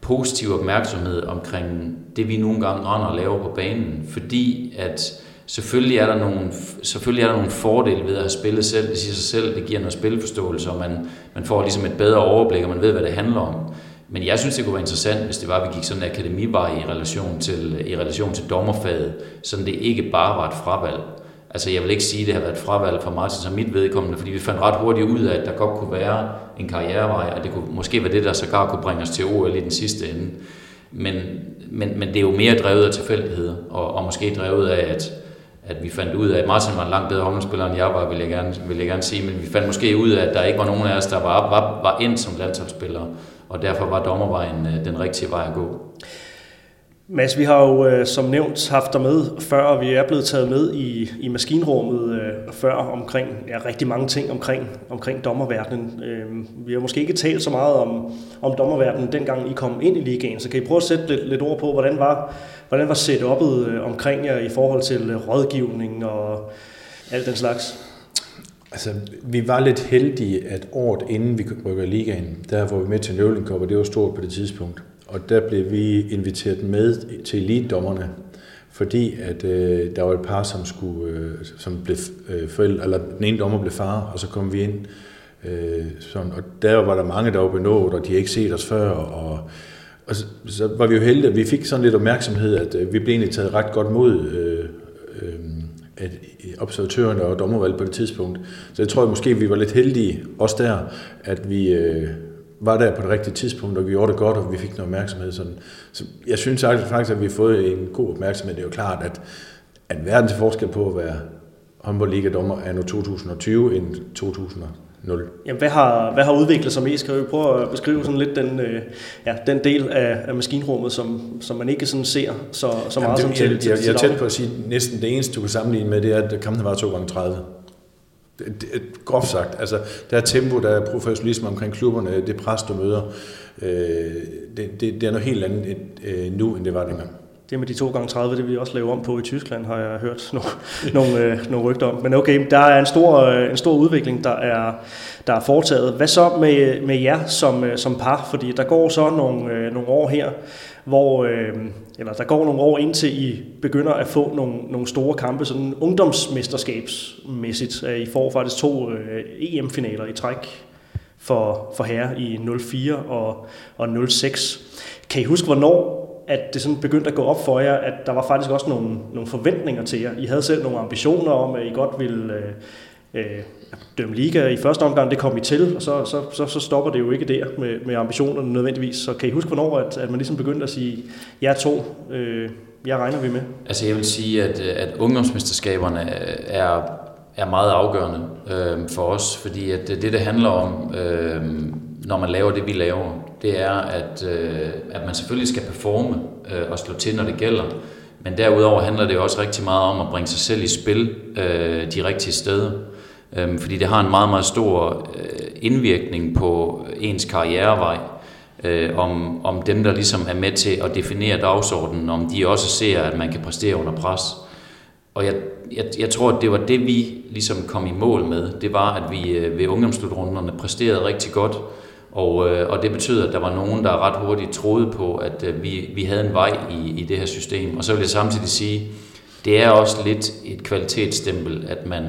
positiv opmærksomhed omkring det, vi nogle gange render og laver på banen. Fordi at selvfølgelig er der nogle, selvfølgelig er der nogle fordele ved at have spillet selv. Det siger sig selv, det giver noget spilforståelse, og man, man får ligesom et bedre overblik, og man ved, hvad det handler om. Men jeg synes, det kunne være interessant, hvis det var, at vi gik sådan en akademivej i relation til, i relation til dommerfaget, så det ikke bare var et fravalg. Altså jeg vil ikke sige, at det har været et fravalg for Martin som mit vedkommende, fordi vi fandt ret hurtigt ud af, at der godt kunne være en karrierevej, og det kunne måske være det, der sågar kunne bringe os til OL i den sidste ende. Men, men, men det er jo mere drevet af tilfældigheder, og, og måske drevet af, at, at vi fandt ud af, at Martin var en langt bedre håndboldspiller, end jeg var, vil jeg, gerne, vil jeg gerne sige, men vi fandt måske ud af, at der ikke var nogen af os, der var, var, var ind som landsholdsspillere, og derfor var dommervejen øh, den rigtige vej at gå. Mads, vi har jo øh, som nævnt haft dig med før, og vi er blevet taget med i, i maskinrummet øh, før omkring ja, rigtig mange ting omkring, omkring dommerverdenen. Øh, vi har måske ikke talt så meget om, om dommerverdenen, dengang I kom ind i ligaen, så kan I prøve at sætte lidt, lidt ord på, hvordan var, hvordan var setup'et øh, omkring jer i forhold til rådgivning og alt den slags? Altså, vi var lidt heldige, at året inden vi rykker i ligaen, der var vi med til Nøvling Cup, og det var stort på det tidspunkt. Og der blev vi inviteret med til elitdommerne, fordi at øh, der var et par, som skulle, øh, som blev øh, forældre, eller den ene dommer blev far, og så kom vi ind. Øh, sådan, og der var der mange, der var benået, og de havde ikke set os før, og, og så, så var vi jo heldige, vi fik sådan lidt opmærksomhed, at øh, vi blev egentlig taget ret godt mod øh, øh, at observatørerne og dommervalg på det tidspunkt. Så jeg tror at måske, vi var lidt heldige, også der, at vi, øh, var der på det rigtige tidspunkt, og vi gjorde det godt, og vi fik noget opmærksomhed. Sådan. Så jeg synes faktisk, at vi har fået en god opmærksomhed. Det er jo klart, at, at verden til forskel på at være håndboldliga-dommer er nu 2020 end 2000. Jamen, hvad har, hvad har udviklet sig mest? Kan vi prøve at beskrive sådan lidt den, øh, ja, den del af, af maskinrummet, som, som man ikke sådan ser så, så meget Jamen, det, som til, jeg, jeg, jeg er tæt på at sige, at næsten det eneste, du kan sammenligne med, det er, at kampen var 2 gange 30 groft sagt. Altså, der er tempo, der er professionalisme omkring klubberne, det pres, du møder. Øh, det, det, det er noget helt andet øh, nu, end det var dengang. Det med de 2 gange 30 det vil vi også lave om på i Tyskland, har jeg hørt nogle, nogle, øh, nogle rygter om. Men okay, der er en stor, øh, en stor udvikling, der er, der er foretaget. Hvad så med, med jer som, øh, som par? Fordi der går så nogle, øh, nogle år her, hvor, øh, eller der går nogle år indtil I begynder at få nogle, nogle store kampe, sådan ungdomsmesterskabsmæssigt. Øh, I får faktisk to øh, EM-finaler i træk for, for herre i 04 og, og 06. Kan I huske, hvornår at det sådan begyndte at gå op for jer, at der var faktisk også nogle, nogle forventninger til jer. I havde selv nogle ambitioner om, at I godt ville øh, øh, dømme liga i første omgang, det kom I til, og så, så, så, så stopper det jo ikke der med, med ambitionerne nødvendigvis. Så kan I huske, hvornår at, at man ligesom begyndte at sige, jer to, øh, jeg regner vi med? Altså jeg vil sige, at, at ungdomsmesterskaberne er, er meget afgørende øh, for os, fordi at det, det handler om, øh, når man laver det, vi laver, det er, at, øh, at man selvfølgelig skal performe øh, og slå til, når det gælder, men derudover handler det også rigtig meget om at bringe sig selv i spil øh, de rigtige steder. Øh, fordi det har en meget, meget stor øh, indvirkning på ens karrierevej, øh, om, om dem, der ligesom er med til at definere dagsordenen, om de også ser, at man kan præstere under pres. Og jeg, jeg, jeg tror, at det var det, vi ligesom kom i mål med. Det var, at vi øh, ved ungdomsslutrunderne præsterede rigtig godt, og, øh, og det betyder, at der var nogen, der ret hurtigt troede på, at øh, vi, vi havde en vej i, i det her system. Og så vil jeg samtidig sige, det er også lidt et kvalitetsstempel, at man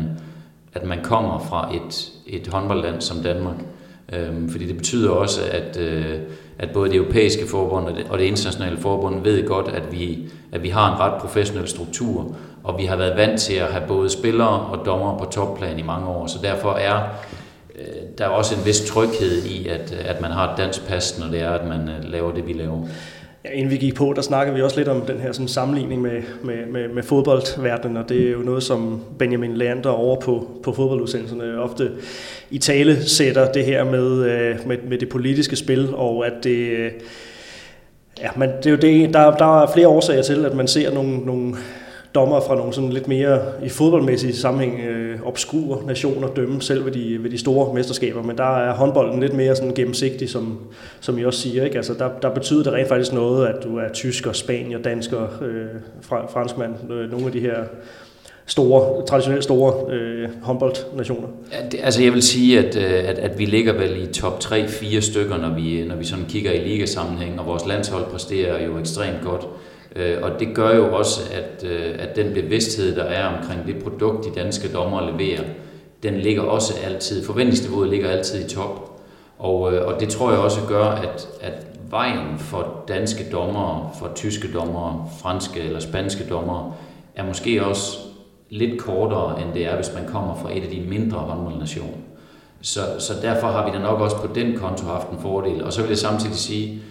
at man kommer fra et, et håndboldland som Danmark. Øhm, fordi det betyder også, at, øh, at både det europæiske forbund og det, og det internationale forbund ved godt, at vi, at vi har en ret professionel struktur, og vi har været vant til at have både spillere og dommer på topplan i mange år, så derfor er Øh, der er også en vis tryghed i, at, at man har et dansk pas, når det er, at man øh, laver det, vi laver. Ja, inden vi gik på, der snakkede vi også lidt om den her sådan, sammenligning med, med, med, med fodboldverdenen, og det er jo noget, som Benjamin Leander over på, på fodboldudsendelserne ofte i tale sætter det her med, øh, med, med det politiske spil, og at det, ja, men det er jo det, der, der er flere årsager til, at man ser nogle, nogle dommer fra nogle sådan lidt mere i fodboldmæssig sammenhæng øh, obskure nationer dømme selv ved de, ved de store mesterskaber, men der er håndbolden lidt mere sådan gennemsigtig, som, som I også siger. Ikke? Altså, der, der betyder det rent faktisk noget, at du er tysker, spanier, dansker, øh, franskmand, øh, nogle af de her store, traditionelt store øh, håndboldnationer? Ja, det, altså jeg vil sige, at, øh, at, at vi ligger vel i top 3-4 stykker, når vi, når vi sådan kigger i ligasammenhæng, og vores landshold præsterer jo ekstremt godt. Øh, og det gør jo også, at, øh, at den bevidsthed, der er omkring det produkt, de danske dommer leverer, den ligger også altid, forventningsniveauet ligger altid i top. Og, øh, og det tror jeg også gør, at, at vejen for danske dommere, for tyske dommere, franske eller spanske dommere, er måske også lidt kortere, end det er, hvis man kommer fra et af de mindre håndboldnationer. Så, så derfor har vi da nok også på den konto haft en fordel. Og så vil jeg samtidig sige,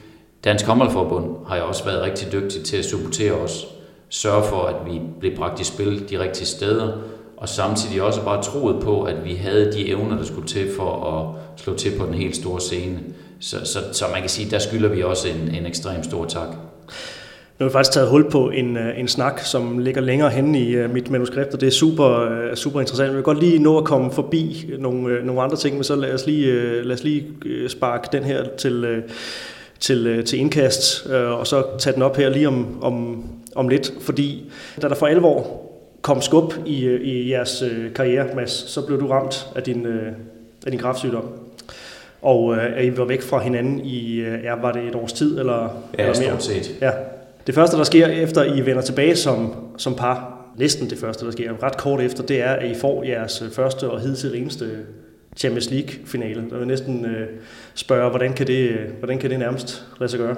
Dansk Håndboldforbund har jo også været rigtig dygtig til at supportere os, sørge for, at vi blev bragt i spil de rigtige steder, og samtidig også bare troet på, at vi havde de evner, der skulle til for at slå til på den helt store scene. Så, så, så man kan sige, der skylder vi også en, en ekstrem stor tak. Nu har vi faktisk taget hul på en, øh, en snak, som ligger længere henne i øh, mit manuskript, og det er super, øh, super interessant. Vi vil godt lige nå at komme forbi nogle, nogle andre ting, men så lad os lige, lad os lige sparke den her til, til, øh, til indkast, øh, og så tage den op her lige om, om, om lidt. Fordi da der for alvor kom skub i, øh, i jeres karriere, Mads, så blev du ramt af din, af din kraftsygdom. Og øh, I var væk fra hinanden i, ja, var det et års tid eller, ja, eller mere? set. Ja. Det første, der sker efter I vender tilbage som, som par, næsten det første, der sker, ret kort efter, det er, at I får jeres første og hidtil eneste Champions League-finale. Der vil næsten øh, spørge, hvordan kan, det, hvordan kan det nærmest lade sig gøre?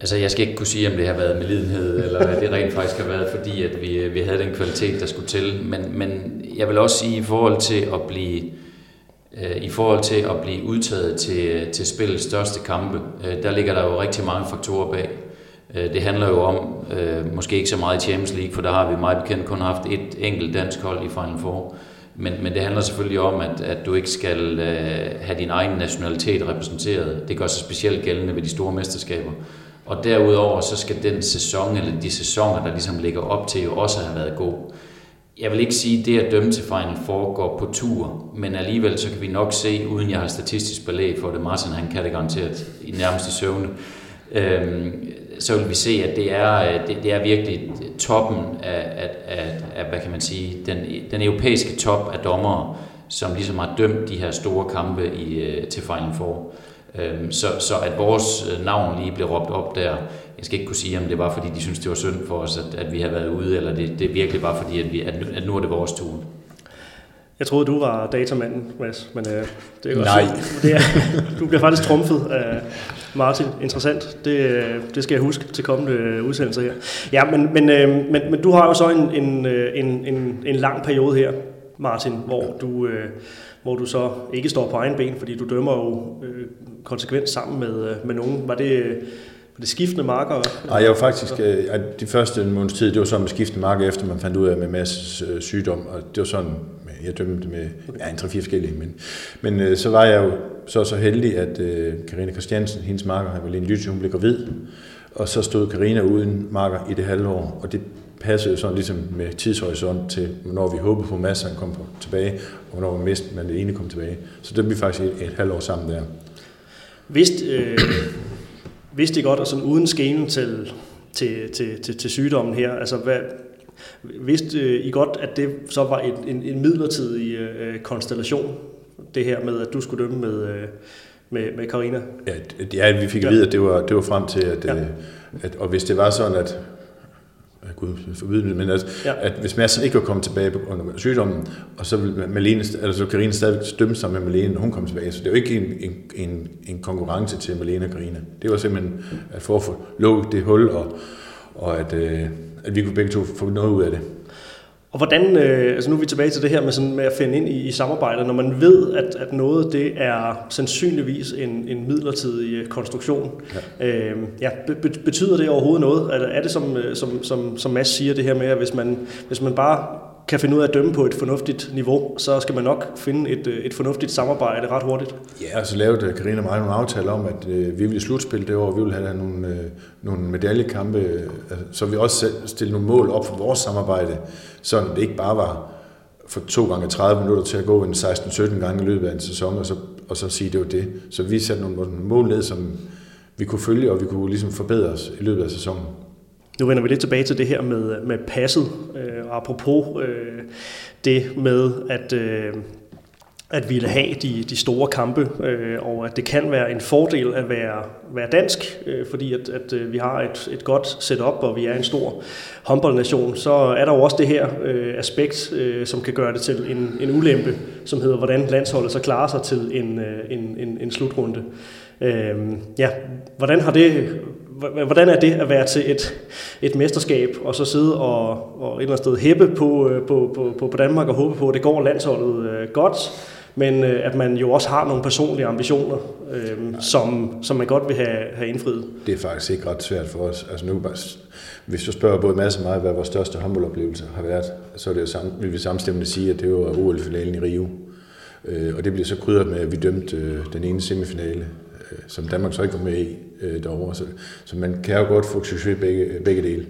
Altså, jeg skal ikke kunne sige, om det har været med lidenhed, eller at det rent faktisk har været, fordi at vi, vi havde den kvalitet, der skulle til. Men, men jeg vil også sige, i forhold til at blive, øh, i forhold til at blive udtaget til, til spillets største kampe, øh, der ligger der jo rigtig mange faktorer bag. Øh, det handler jo om, øh, måske ikke så meget i Champions League, for der har vi meget bekendt kun haft et enkelt dansk hold i Final Four. Men, men det handler selvfølgelig om, at, at du ikke skal øh, have din egen nationalitet repræsenteret. Det gør sig specielt gældende ved de store mesterskaber. Og derudover så skal den sæson, eller de sæsoner, der ligesom ligger op til, jo også have været god. Jeg vil ikke sige, at det at dømme til Final Four går på tur, men alligevel så kan vi nok se, uden jeg har statistisk belæg for det, Martin han kan det garanteret i nærmeste søvne, øhm, så vil vi se, at det er, øh, det, det er virkelig toppen af, af, af, af, hvad kan man sige, den, den europæiske top af dommere, som ligesom har dømt de her store kampe i, øh, til Final Four. Øhm, så, så at vores øh, navn lige blev råbt op der, jeg skal ikke kunne sige, om det var fordi, de synes det var synd for os, at, at vi har været ude, eller det, det virkelig var fordi, at, vi, at, nu, at nu er det vores tur. Jeg troede, du var datamanden, Mads, men øh, det er også, Nej. Det er, du bliver faktisk trumfet af Martin. Interessant. Det, øh, det skal jeg huske til kommende øh, udsendelser her. Ja, men, men, øh, men, men du har jo så en, en, øh, en, en, en lang periode her, Martin, hvor du, øh, hvor du så ikke står på egen ben, fordi du dømmer jo øh, konsekvent sammen med, med nogen. Var det, var det skiftende marker? Nej, jeg var faktisk, øh, de første måneds tid, det var så med skiftende marker, efter man fandt ud af med masse sygdom, og det var sådan, jeg dømte med ja, en tre-fire forskellige, men, men øh, så var jeg jo så så heldig, at øh, Christiansen, hendes marker, Marlene Lytje, hun blev gravid, og så stod Karina uden marker i det halve år, og det passede sådan ligesom med tidshorisont til, når vi håbede på, at Mads kom på, tilbage, og når vi mest men det ene kom tilbage. Så det blev faktisk et, et halvt år sammen der. Vidste, øh, vidste I godt, og sådan uden skælen til, til, til, til, til sygdommen her, altså hvad, Vidste øh, I godt, at det så var en, en, en midlertidig øh, konstellation, det her med, at du skulle dømme med, øh, med, med Carina? Ja, ja, vi fik at vide, at det var, det var frem til, at, ja. at, og hvis det var sådan, at Gud forbyde det, men at, ja. at hvis Mads ikke var kommet tilbage under sygdommen, og så ville Malene, altså så Karina stadig stømme sig med Malene, når hun kom tilbage. Så det var ikke en, en, en, en konkurrence til Malene og Karina. Det var simpelthen at få at få lukket det hul, og, og at, øh, at vi kunne begge to få noget ud af det. Og hvordan, øh, altså nu er vi tilbage til det her med, sådan, med at finde ind i, i samarbejdet, når man ved, at, at noget det er sandsynligvis en, en midlertidig øh, konstruktion. Ja. Øh, ja, be, betyder det overhovedet noget? Er, er det som, øh, som, som, som Mads siger det her med, at hvis man, hvis man bare kan finde ud af at dømme på et fornuftigt niveau, så skal man nok finde et, øh, et fornuftigt samarbejde ret hurtigt. Ja, og så lavede øh, Karina og mig nogle aftaler om, at øh, vi ville slutspille det år, vi ville have nogle, øh, nogle medaljekampe, øh, altså, så vi også stille nogle mål op for vores samarbejde, så det ikke bare var for to gange 30 minutter til at gå en 16-17 gange i løbet af en sæson, og så, og så sige, det var det. Så vi satte nogle mål ned, som vi kunne følge, og vi kunne ligesom forbedre os i løbet af sæsonen. Nu vender vi lidt tilbage til det her med, med passet, øh, og apropos øh, det med, at, øh, at ville have de, de store kampe, øh, og at det kan være en fordel at være, være dansk, øh, fordi at, at øh, vi har et, et godt setup, og vi er en stor håndboldnation, så er der jo også det her øh, aspekt, øh, som kan gøre det til en, en ulempe, som hedder, hvordan landsholdet så klarer sig til en, øh, en, en, en slutrunde. Øh, ja, hvordan har det hvordan er det at være til et, et mesterskab, og så sidde og, og et eller andet sted hæppe øh, på, på, på, på Danmark og håbe på, at det går landsholdet øh, godt, men øh, at man jo også har nogle personlige ambitioner, øh, som, som man godt vil have, have indfriet. Det er faktisk ikke ret svært for os. Altså nu, hvis du spørger både masser og mig, hvad vores største håndboldoplevelse har været, så er det jo samme, vil vi samstemmende sige, at det var OL-finalen i Rio. Øh, og det bliver så krydret med, at vi dømte øh, den ene semifinale Øh, som Danmark så ikke var med i øh, derovre. Så, så man kan jo godt få succes begge, begge dele.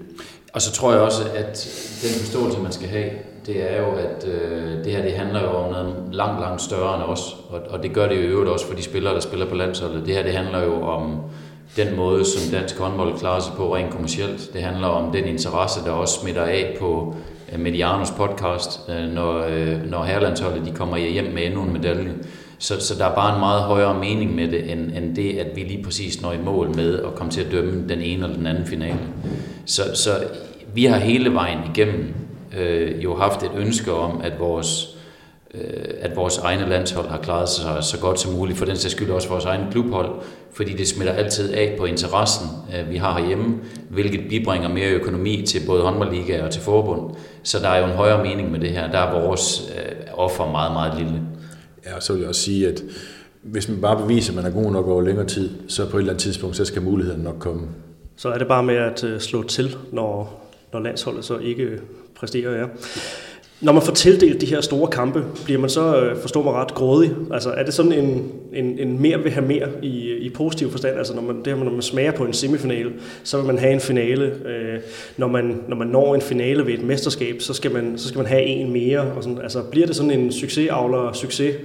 Og så tror jeg også, at den forståelse, man skal have, det er jo, at øh, det her det handler jo om noget langt, langt større end os. Og, og det gør det jo i øvrigt også for de spillere, der spiller på landsholdet. Det her det handler jo om den måde, som dansk håndbold klarer sig på rent kommercielt. Det handler om den interesse, der også smitter af på øh, Medianos podcast, øh, når, øh, når herrelandsholdet de kommer hjem med endnu en medalje. Så, så der er bare en meget højere mening med det, end, end det, at vi lige præcis når i mål med at komme til at dømme den ene eller den anden finale. Så, så vi har hele vejen igennem øh, jo haft et ønske om, at vores, øh, at vores egne landshold har klaret sig så godt som muligt, for den sags skyld også vores egne klubhold, fordi det smitter altid af på interessen, øh, vi har herhjemme, hvilket bibringer mere økonomi til både håndboldliga og til forbund. Så der er jo en højere mening med det her. Der er vores øh, offer meget, meget lille. Ja, så vil jeg også sige, at hvis man bare beviser, at man er god nok over længere tid, så på et eller andet tidspunkt, så skal muligheden nok komme. Så er det bare med at øh, slå til, når, når landsholdet så ikke præsterer, ja. Når man får tildelt de her store kampe, bliver man så, øh, forstår mig ret, grådig? Altså er det sådan en, en, en mere vil have mere i, i positiv forstand? Altså når man, det her, når man smager på en semifinale, så vil man have en finale. Øh, når, man, når man når en finale ved et mesterskab, så skal man, så skal man have en mere. Og sådan, altså bliver det sådan en succesavler, succes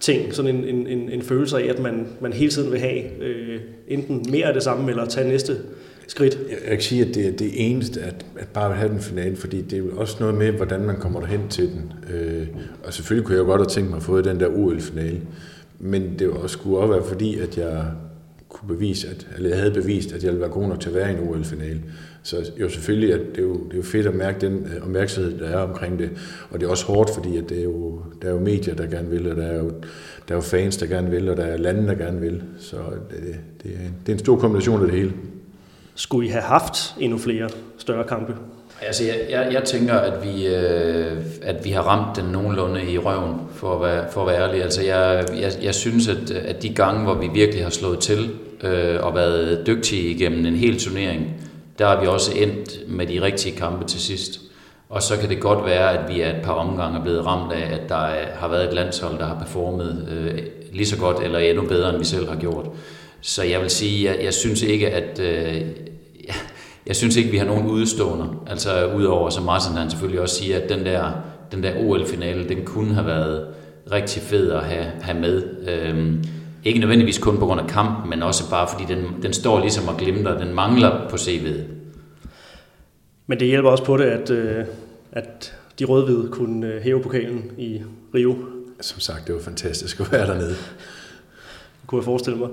ting, sådan en, en, en, en følelse af, at man, man hele tiden vil have øh, enten mere af det samme, eller tage næste skridt. Jeg, jeg kan sige, at det er det eneste, at, at bare have den finale, fordi det er jo også noget med, hvordan man kommer derhen til den. Øh, og selvfølgelig kunne jeg godt have tænkt mig at få den der OL-finale, men det var også, skulle også være fordi, at jeg kunne bevise, at, eller jeg havde bevist, at jeg ville være god nok til at være i en OL-finale. Så jo selvfølgelig, at det er jo, det er jo fedt at mærke den øh, opmærksomhed, der er omkring det. Og det er også hårdt, fordi at det er jo, der er jo medier, der gerne vil, og der er jo, der er jo fans, der gerne vil, og der er lande, der gerne vil. Så det, det, er, det er en stor kombination af det hele. Skulle I have haft endnu flere større kampe? Altså, jeg, jeg, jeg tænker, at vi, øh, at vi har ramt den nogenlunde i røven, for at være, for at være ærlig. Altså, jeg, jeg, jeg synes, at, at de gange, hvor vi virkelig har slået til øh, og været dygtige igennem en hel turnering, der har vi også endt med de rigtige kampe til sidst. Og så kan det godt være, at vi er et par omgange blevet ramt af, at der har været et landshold, der har performet øh, lige så godt eller endnu bedre, end vi selv har gjort. Så jeg vil sige, jeg, jeg synes ikke, at... Øh, jeg synes ikke, vi har nogen udstående. Altså udover, som Martin han selvfølgelig også siger, at den der, den der OL-finale, den kunne have været rigtig fed at have, have med. Øhm, ikke nødvendigvis kun på grund af kampen, men også bare fordi den, den står ligesom og glimter. Den mangler på CV'et. Men det hjælper også på det, at, øh, at de rødhvide kunne øh, hæve pokalen i Rio. Som sagt, det var fantastisk at være dernede kunne jeg forestille mig.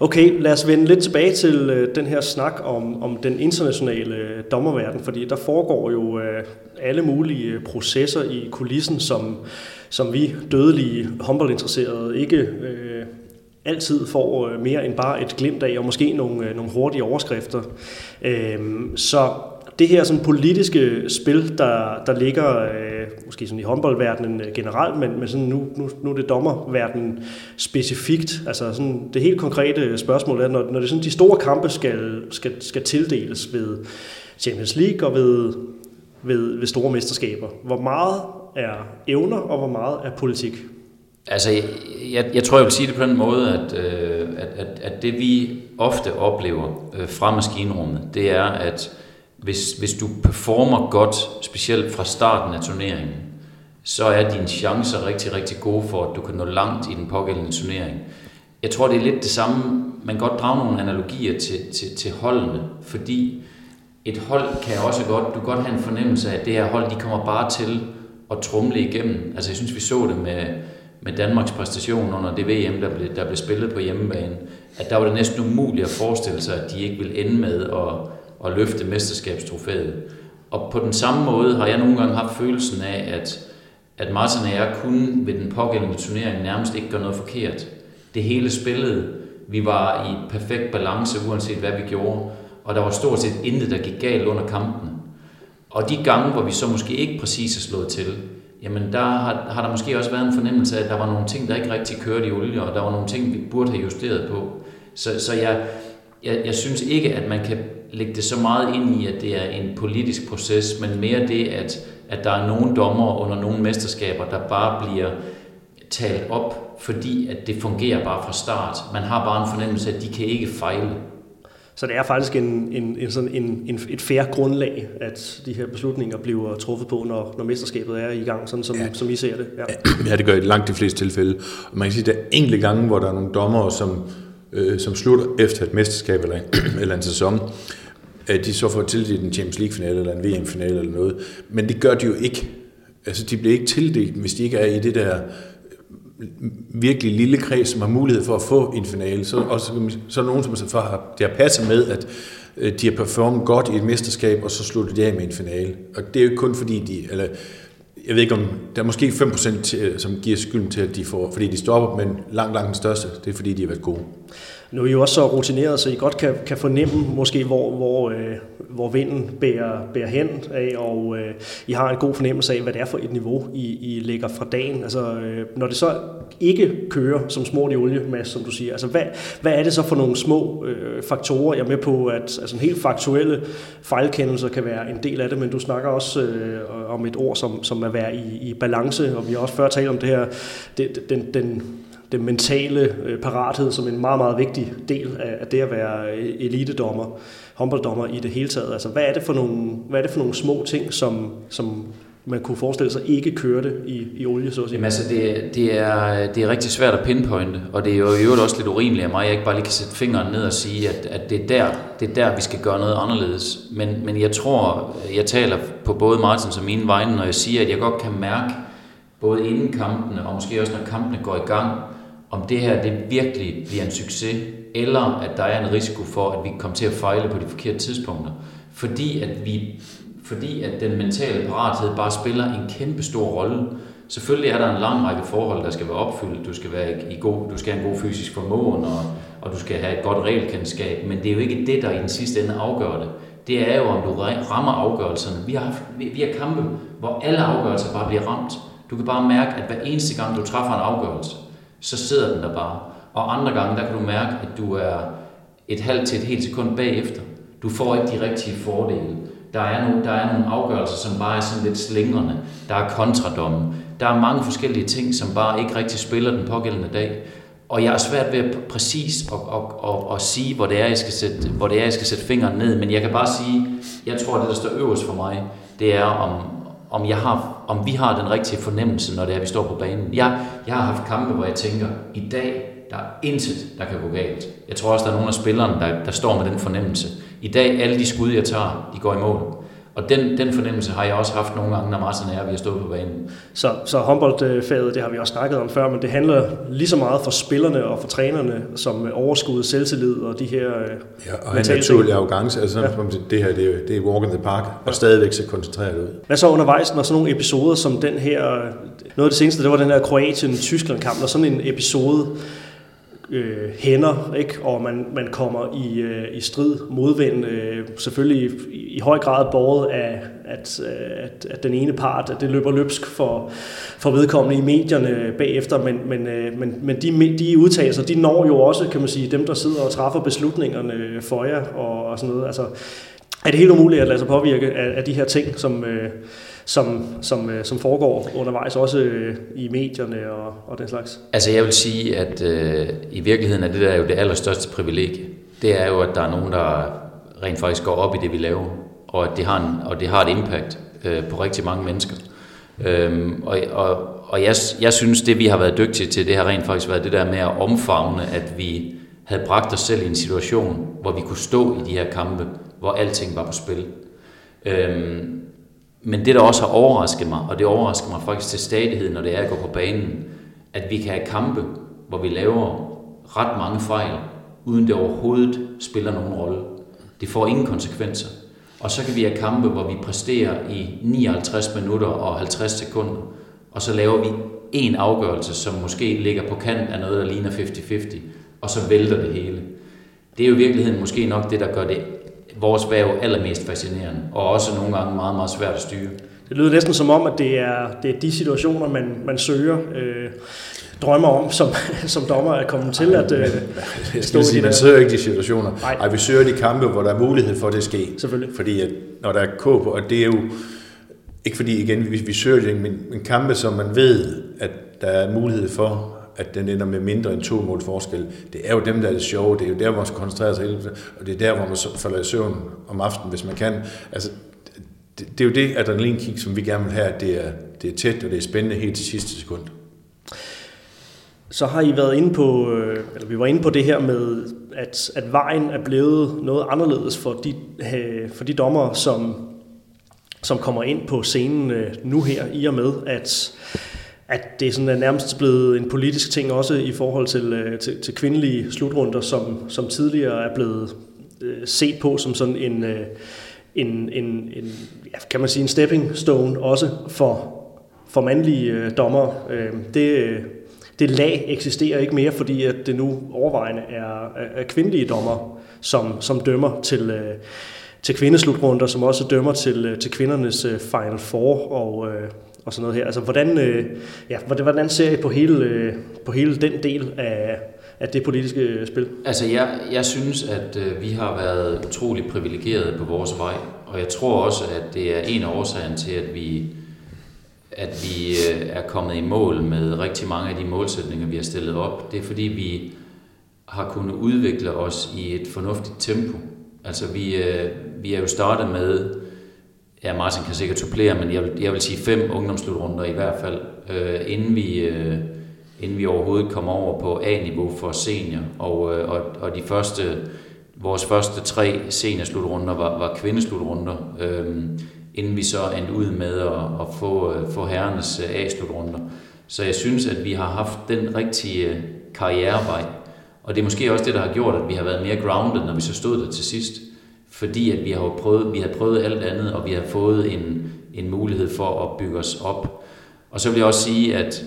Okay, lad os vende lidt tilbage til øh, den her snak om, om den internationale øh, dommerverden, fordi der foregår jo øh, alle mulige øh, processer i kulissen, som, som vi dødelige håndboldinteresserede ikke øh, altid får øh, mere end bare et glimt af, og måske nogle, øh, nogle hurtige overskrifter. Øh, så det her sådan politiske spil, der, der ligger øh, måske sådan i håndboldverdenen øh, generelt, men, men sådan nu, nu, nu er det dommerverdenen specifikt. Altså sådan det helt konkrete spørgsmål er, når, når det sådan de store kampe skal, skal, skal tildeles ved Champions League og ved, ved, ved store mesterskaber, hvor meget er evner, og hvor meget er politik? Altså, jeg, jeg tror, jeg vil sige det på den måde, at, øh, at, at, at det vi ofte oplever øh, fra maskinrummet, det er, at hvis, hvis du performer godt, specielt fra starten af turneringen, så er dine chancer rigtig, rigtig gode for, at du kan nå langt i den pågældende turnering. Jeg tror, det er lidt det samme. Man kan godt drage nogle analogier til, til, til holdene, fordi et hold kan også godt, du kan godt have en fornemmelse af, at det her hold, de kommer bare til at trumle igennem. Altså jeg synes, vi så det med, med Danmarks præstation under det VM, der blev, der blev spillet på hjemmebane, at der var det næsten umuligt at forestille sig, at de ikke ville ende med at, at løfte mesterskabstrofæet. Og på den samme måde har jeg nogle gange haft følelsen af, at, at Martin og jeg kunne ved den pågældende turnering nærmest ikke gøre noget forkert. Det hele spillede. Vi var i perfekt balance, uanset hvad vi gjorde. Og der var stort set intet, der gik galt under kampen. Og de gange, hvor vi så måske ikke præcis er slået til, jamen der har, har der måske også været en fornemmelse af, at der var nogle ting, der ikke rigtig kørte i olie, og der var nogle ting, vi burde have justeret på. Så, så jeg, jeg, jeg synes ikke, at man kan lægge det så meget ind i, at det er en politisk proces, men mere det, at, at der er nogle dommer under nogle mesterskaber, der bare bliver talt op, fordi at det fungerer bare fra start. Man har bare en fornemmelse af, at de kan ikke fejle. Så det er faktisk en, en, en, sådan en, en, et færre grundlag, at de her beslutninger bliver truffet på, når, når mesterskabet er i gang, sådan som, ja. som I ser det. Ja. ja, det gør i langt de fleste tilfælde. Og man kan sige, at der er enkelte gange, hvor der er nogle dommer, som, øh, som slutter efter et mesterskab eller en, eller en sæson, Øh, de så får tildelt en Champions League-finale eller en VM-finale eller noget. Men det gør de jo ikke. Altså, de bliver ikke tildelt, hvis de ikke er i det der øh, virkelig lille kreds, som har mulighed for at få en finale. Så, og så, så er der nogen, som så har, det har passet med, at øh, de har performet godt i et mesterskab, og så slutter de af med en finale. Og det er jo ikke kun fordi de, eller jeg ved ikke om, der er måske 5%, til, øh, som giver skylden til, at de får, fordi de stopper, men langt, langt den største, det er fordi, de har været gode. Nu er I jo også så rutineret, så I godt kan, kan fornemme måske, hvor, hvor, øh, hvor vinden bærer, bærer hen af, og øh, I har en god fornemmelse af, hvad det er for et niveau, I, I lægger fra dagen. Altså, øh, når det så ikke kører som smurt i olie, Mads, som du siger, altså, hvad, hvad er det så for nogle små øh, faktorer? Jeg er med på, at altså, en helt faktuelle fejlkendelser kan være en del af det, men du snakker også øh, om et ord, som, som er være i, i balance, og vi har også før talt om det her, det, den, den den mentale øh, parathed som en meget, meget vigtig del af det at være øh, elitedommer, håndbolddommer i det hele taget. Altså, hvad er det for nogle, hvad er det for nogle små ting, som, som man kunne forestille sig ikke kørte i, i olie, så at sige? Jamen altså, det, det, er, det er rigtig svært at pinpointe, og det er jo i øvrigt også lidt urimeligt af mig, at jeg ikke bare lige kan sætte fingeren ned og sige, at, at det, er der, det er der, vi skal gøre noget anderledes. Men, men jeg tror, jeg taler på både Martins og mine vegne, når jeg siger, at jeg godt kan mærke, både inden kampene, og måske også når kampene går i gang, om det her det virkelig bliver en succes, eller at der er en risiko for, at vi kommer til at fejle på de forkerte tidspunkter. Fordi at, vi, fordi at den mentale parathed bare spiller en kæmpe stor rolle. Selvfølgelig er der en lang række forhold, der skal være opfyldt. Du skal, være i god, du skal have en god fysisk formåen, og, og du skal have et godt regelkendskab. Men det er jo ikke det, der i den sidste ende afgør det. Det er jo, om du rammer afgørelserne. Vi har, haft, vi har kampe, hvor alle afgørelser bare bliver ramt. Du kan bare mærke, at hver eneste gang, du træffer en afgørelse, så sidder den der bare. Og andre gange, der kan du mærke, at du er et halvt til et helt sekund bagefter. Du får ikke de rigtige fordele. Der er, nogle, der er nogle afgørelser, som bare er sådan lidt slingrende. Der er kontradomme. Der er mange forskellige ting, som bare ikke rigtig spiller den pågældende dag. Og jeg er svært ved at præcis at, at, at, at sige, hvor det, er, jeg skal sætte, hvor det er, jeg skal sætte fingeren ned. Men jeg kan bare sige, jeg tror, at det, der står øverst for mig, det er, om, om, jeg har, om vi har den rigtige fornemmelse, når det er, vi står på banen. Jeg, jeg har haft kampe, hvor jeg tænker, i dag, der er intet, der kan gå galt. Jeg tror også, der er nogle af spillerne, der, der står med den fornemmelse. I dag, alle de skud, jeg tager, de går i mål. Og den, den fornemmelse har jeg også haft nogle gange, når Martin og jeg vi har stået på banen. Så, så håndboldfaget, det har vi også snakket om før, men det handler lige så meget for spillerne og for trænerne, som overskud, selvtillid og de her øh, Ja, og en naturlig arrogance. Altså, ja. det her, det er, det er walk in the park, og stadigvæk så koncentreret ud. Hvad så undervejs, når sådan nogle episoder som den her, noget af det seneste, det var den her Kroatien-Tyskland-kamp, når sådan en episode øh, hænder, ikke? og man, man kommer i, øh, i strid modvind, øh, selvfølgelig i, i høj grad båret af, at, øh, at, at den ene part, at det løber løbsk for, for vedkommende i medierne bagefter, men, men, øh, men, men de, de udtalelser, de når jo også, kan man sige, dem, der sidder og træffer beslutningerne for jer og, og sådan noget. Altså, er det helt umuligt at lade sig påvirke af, af de her ting, som... Øh, som, som, øh, som foregår undervejs, også øh, i medierne og, og den slags? Altså jeg vil sige, at øh, i virkeligheden er det der jo det allerstørste privilegie. Det er jo, at der er nogen, der rent faktisk går op i det, vi laver, og at det har, en, og det har et impact øh, på rigtig mange mennesker. Øhm, og og, og jeg, jeg synes, det vi har været dygtige til, det har rent faktisk været det der med at omfavne, at vi havde bragt os selv i en situation, hvor vi kunne stå i de her kampe, hvor alting var på spil. Øhm, men det, der også har overrasket mig, og det overrasker mig faktisk til stadighed, når det er at gå på banen, at vi kan have kampe, hvor vi laver ret mange fejl, uden det overhovedet spiller nogen rolle. Det får ingen konsekvenser. Og så kan vi have kampe, hvor vi præsterer i 59 minutter og 50 sekunder, og så laver vi en afgørelse, som måske ligger på kant af noget, der ligner 50-50, og så vælter det hele. Det er jo i virkeligheden måske nok det, der gør det vores værv allermest fascinerende, og også nogle gange meget, meget svært at styre. Det lyder næsten som om, at det er, det er de situationer, man, man søger, øh, drømmer om som, som dommer at komme til at øh, Jeg skal sige, man søger ikke de situationer. Nej. Ej, vi søger de kampe, hvor der er mulighed for, at det sker. Selvfølgelig. Fordi at, når der er k på, og det er jo, ikke fordi igen, vi, vi søger det, men, men kampe, som man ved, at der er mulighed for, at den ender med mindre end to mål forskel. Det er jo dem, der er det sjove. Det er jo der, hvor man skal koncentrere sig hele og det er der, hvor man falder i søvn om aftenen, hvis man kan. Altså, det, det er jo det adrenalinkick, som vi gerne vil have, at det er, det er tæt, og det er spændende helt til sidste sekund. Så har I været inde på, øh, eller vi var inde på det her med, at, at vejen er blevet noget anderledes for de, øh, for de dommer, som, som kommer ind på scenen øh, nu her, i og med, at at det sådan er nærmest blevet en politisk ting også i forhold til, øh, til, til kvindelige slutrunder, som, som tidligere er blevet øh, set på som sådan en, øh, en, en, en ja, kan man sige en stepping stone også for, for mandlige øh, dommer. Øh, det, øh, det lag eksisterer ikke mere, fordi at det nu overvejende er, er kvindelige dommer, som, som dømmer til, øh, til kvindeslutrunder, som også dømmer til, øh, til kvindernes øh, Final Four og, øh, og sådan noget her. Altså, hvordan, øh, ja, hvordan ser I på hele, øh, på hele den del af, af det politiske spil? Altså, jeg, jeg synes, at øh, vi har været utrolig privilegerede på vores vej, og jeg tror også, at det er en af årsagerne til, at vi at vi øh, er kommet i mål med rigtig mange af de målsætninger, vi har stillet op. Det er fordi, vi har kunnet udvikle os i et fornuftigt tempo. Altså, vi, øh, vi er jo startet med Ja, Martin kan sikkert supplere, men jeg vil, jeg vil sige fem ungdomsslutrunder i hvert fald, øh, inden, vi, øh, inden vi overhovedet kommer over på A-niveau for senior. Og, øh, og, og de første, vores første tre seniorslutrunder var, var kvindeslutrunder, øh, inden vi så endte ud med at, at få, øh, få herrenes øh, A-slutrunder. Så jeg synes, at vi har haft den rigtige øh, karrierevej. Og det er måske også det, der har gjort, at vi har været mere grounded, når vi så stod der til sidst fordi at vi har prøvet, vi har prøvet alt andet, og vi har fået en, en mulighed for at bygge os op. Og så vil jeg også sige, at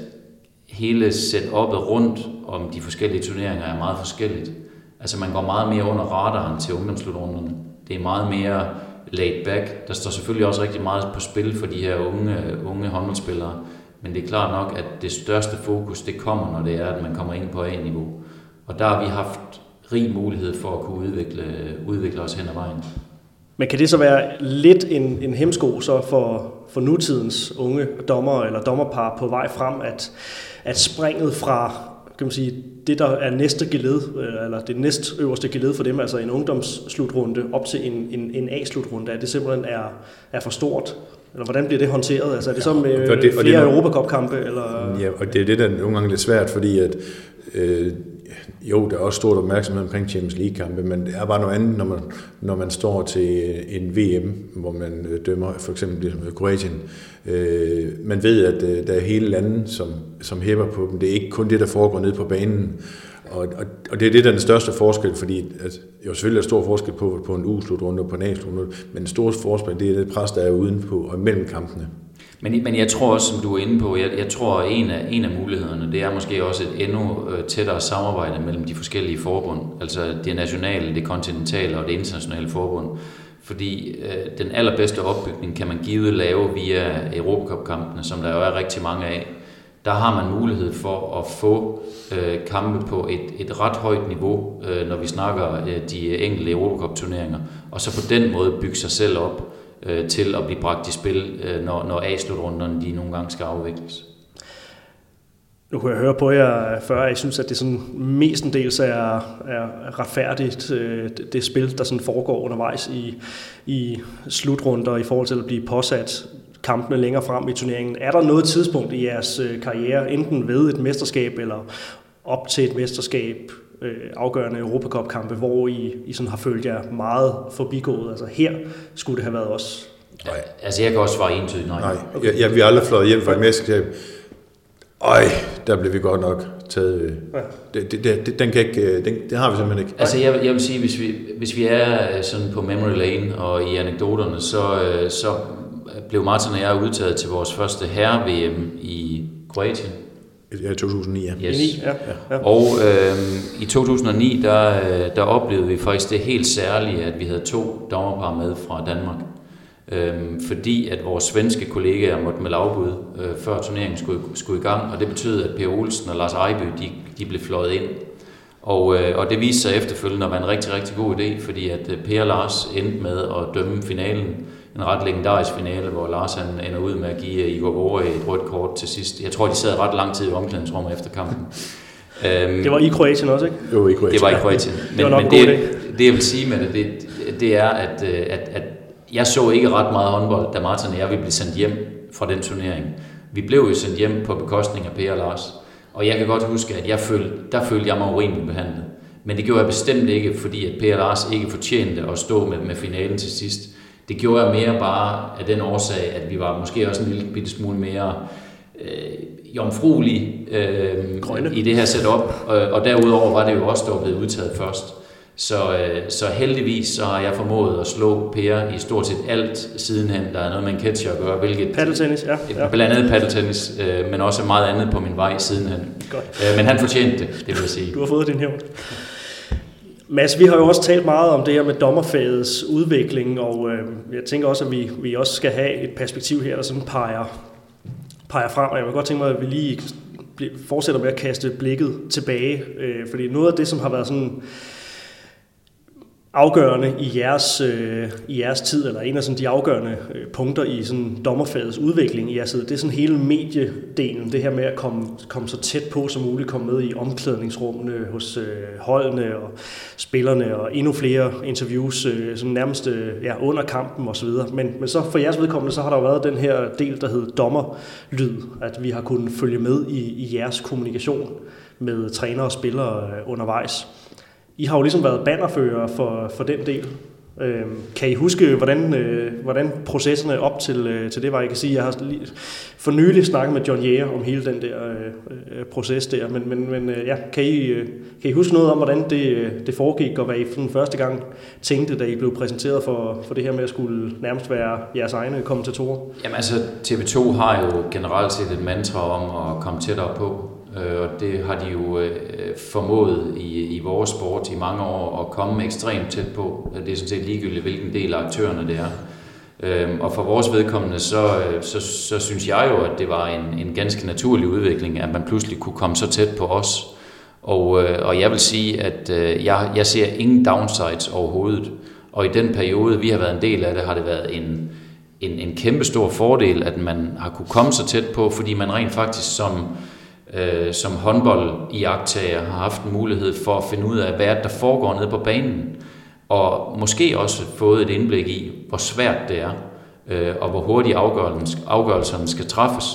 hele setupet rundt om de forskellige turneringer er meget forskelligt. Altså man går meget mere under radaren til ungdomsslutrunderne. Det er meget mere laid back. Der står selvfølgelig også rigtig meget på spil for de her unge, unge håndboldspillere. Men det er klart nok, at det største fokus, det kommer, når det er, at man kommer ind på A-niveau. Og der har vi haft rig mulighed for at kunne udvikle, udvikle os hen ad vejen. Men kan det så være lidt en, en hemsko så for, for nutidens unge dommer eller dommerpar på vej frem, at, at springet fra kan man sige, det, der er næste geled, eller det næst øverste geled for dem, altså en ungdomsslutrunde op til en, en, en A-slutrunde, at det simpelthen er, er for stort? Eller hvordan bliver det håndteret? Altså er det så med ja, og det, og flere Europacup-kampe? Eller? Ja, og det er det, der nogle gange er lidt svært, fordi at øh, jo, der er også stort opmærksomhed omkring Champions League-kampe, men det er bare noget andet, når man, når man står til en VM, hvor man øh, dømmer for eksempel Kroatien. Øh, man ved, at øh, der er hele landet, som, som hæpper på dem. Det er ikke kun det, der foregår nede på banen. Og, og, og det er det, der er den største forskel, fordi at, jo selvfølgelig er der stor forskel på, på en U-slutrunde og på en a men den store forskel, det er det pres, der er udenpå og mellem kampene. Men, men jeg tror også, som du er inde på, jeg, jeg tror, at en af, en af mulighederne, det er måske også et endnu øh, tættere samarbejde mellem de forskellige forbund, altså det nationale, det kontinentale og det internationale forbund. Fordi øh, den allerbedste opbygning kan man givet lave via Europacup-kampene, som der jo er rigtig mange af. Der har man mulighed for at få øh, kampe på et, et ret højt niveau, øh, når vi snakker øh, de enkelte Europacup-turneringer, og så på den måde bygge sig selv op øh, til at blive bragt i spil, øh, når, når A-slutrunderne de nogle gange skal afvikles. Nu kunne jeg høre på jer før, at I synes, at det sådan mestendels er, er retfærdigt, øh, det spil, der sådan foregår undervejs i, i slutrunder i forhold til at blive påsat kampene længere frem i turneringen. Er der noget tidspunkt i jeres øh, karriere, enten ved et mesterskab eller op til et mesterskab, øh, afgørende Europacup-kampe, hvor I, I sådan har følt jer meget forbigået? Altså her skulle det have været os. Nej. Altså jeg kan også svare entydigt nej. Nej, okay. jeg, jeg, vi har aldrig flået hjem fra et mesterskab. Øj, der blev vi godt nok taget. Øh, ja. Det, det, det, den kan ikke, øh, den, det har vi simpelthen ikke. Altså jeg, jeg vil sige, hvis vi, hvis vi er øh, sådan på memory lane og i anekdoterne, så, så blev Martin og jeg udtaget til vores første herre-VM i Kroatien. Ja, 2009, ja. Yes. ja, ja. Og øh, i 2009, der, der oplevede vi faktisk det helt særlige, at vi havde to dommerpar med fra Danmark øh, fordi at vores svenske kollegaer måtte med lavbud, øh, før turneringen skulle, skulle i gang, og det betød, at Per Olsen og Lars Ejby, de, de blev fløjet ind. Og, øh, og det viste sig efterfølgende at være en rigtig, rigtig god idé, fordi at øh, Per og Lars endte med at dømme finalen, en ret legendarisk finale, hvor Lars han ender ud med at give øh, Igor Vore et rødt kort til sidst. Jeg tror, de sad ret lang tid i omklædningsrummet efter kampen. Øhm, det var i Kroatien også, ikke? Jo, i Kroatien. Det var i Kroatien. Men, det, var men det, det, jeg vil sige med det, det, det er, at, øh, at, at jeg så ikke ret meget håndbold, da Martin og jeg ville blive sendt hjem fra den turnering. Vi blev jo sendt hjem på bekostning af Per og Lars. Og jeg kan godt huske, at jeg følte, der følte jeg mig urimeligt behandlet. Men det gjorde jeg bestemt ikke, fordi at Per og Lars ikke fortjente at stå med, med finalen til sidst. Det gjorde jeg mere bare af den årsag, at vi var måske også en lille bitte smule mere øh, jomfruelige øh, i det her setup. Og, og derudover var det jo også, der var blevet udtaget først. Så, øh, så heldigvis så har jeg formået at slå Per i stort set alt sidenhen, der er noget med en catcher at gøre. Hvilket, paddeltennis, ja. ja. Blandt andet paddeltennis, øh, men også meget andet på min vej sidenhen. Godt. Øh, men han fortjente det, det vil jeg sige. Du har fået din hævn. Mads, vi har jo også talt meget om det her med dommerfagets udvikling, og øh, jeg tænker også, at vi, vi også skal have et perspektiv her, der sådan peger, peger frem. Og jeg vil godt tænke mig, at vi lige fortsætter med at kaste blikket tilbage, øh, fordi noget af det, som har været sådan afgørende i jeres, øh, i jeres tid, eller en af sådan de afgørende øh, punkter i sådan dommerfagets udvikling i jeres tid, det er sådan hele mediedelen, det her med at komme, komme så tæt på som muligt, komme med i omklædningsrummene hos øh, holdene og spillerne, og endnu flere interviews øh, sådan nærmest øh, ja, under kampen osv. Men, men så for jeres vedkommende, så har der jo været den her del, der hedder dommerlyd, at vi har kunnet følge med i, i jeres kommunikation med trænere og spillere øh, undervejs. I har jo ligesom været bannerfører for, for den del. Øh, kan I huske, hvordan, øh, hvordan processerne op til, øh, til det var? Jeg kan sige, jeg har lige for nylig snakket med John Jæger om hele den der øh, øh, proces der, men, men, men øh, ja, kan, I, øh, kan I huske noget om, hvordan det, øh, det foregik, og hvad I den første gang tænkte, da I blev præsenteret for, for det her med at skulle nærmest være jeres egne kommentatorer? Jamen altså, TV2 har jo generelt set et mantra om at komme tættere på, Øh, og det har de jo øh, formået i, i vores sport i mange år at komme ekstremt tæt på. Det er sådan set ligegyldigt, hvilken del af aktørerne det er. Øhm, og for vores vedkommende, så, øh, så, så synes jeg jo, at det var en, en ganske naturlig udvikling, at man pludselig kunne komme så tæt på os. Og, og jeg vil sige, at jeg, jeg ser ingen downsides overhovedet. Og i den periode, vi har været en del af det, har det været en, en, en kæmpe stor fordel, at man har kunne komme så tæt på, fordi man rent faktisk som øh, som håndbold i har haft en mulighed for at finde ud af, hvad der foregår nede på banen, og måske også fået et indblik i, hvor svært det er, øh, og hvor hurtigt afgørelserne skal træffes.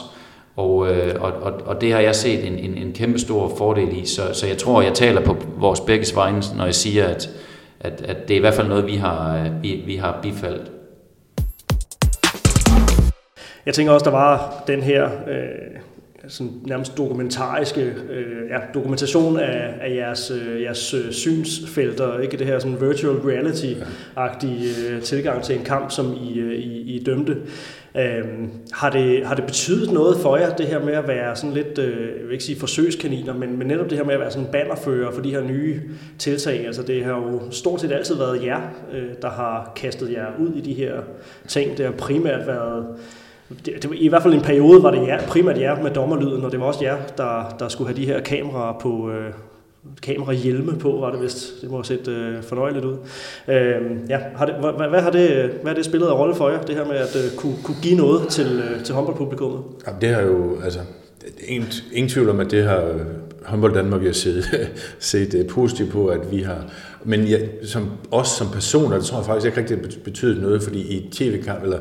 Og, øh, og, og, og det har jeg set en, en, en kæmpe stor fordel i, så, så jeg tror, jeg taler på vores begge vegne, når jeg siger, at, at, at det er i hvert fald noget, vi har, vi, vi har bifaldt. Jeg tænker også, der var den her øh, sådan nærmest dokumentariske øh, ja, dokumentation af, af jeres, øh, jeres øh, synsfelter, ikke det her sådan virtual reality-agtige øh, tilgang til en kamp, som I, øh, I, I dømte. Øh, har, det, har det betydet noget for jer, det her med at være sådan lidt, øh, jeg vil ikke sige forsøgskaniner, men, men netop det her med at være sådan bannerfører for de her nye tiltag? Altså det har jo stort set altid været jer, øh, der har kastet jer ud i de her ting. Det har primært været det, det, I hvert fald en periode var det jer, primært jer med dommerlyden, og det var også jer, der, der skulle have de her kameraer på, øh, kamerahjelme på, var det vist. Det må have set øh, fornøjeligt ud. Øh, ja, har det, hvad, hvad, har det, hvad har det spillet af rolle for jer, det her med at øh, kunne, kunne give noget til, øh, til håndboldpublikummet? Ja, det har jo, altså, ingen, ingen tvivl om, at det har håndbold Danmark har set, set uh, positivt på, at vi har... Men ja, som, os som personer, det tror jeg faktisk ikke rigtig betydet noget, fordi i tv-kamp, eller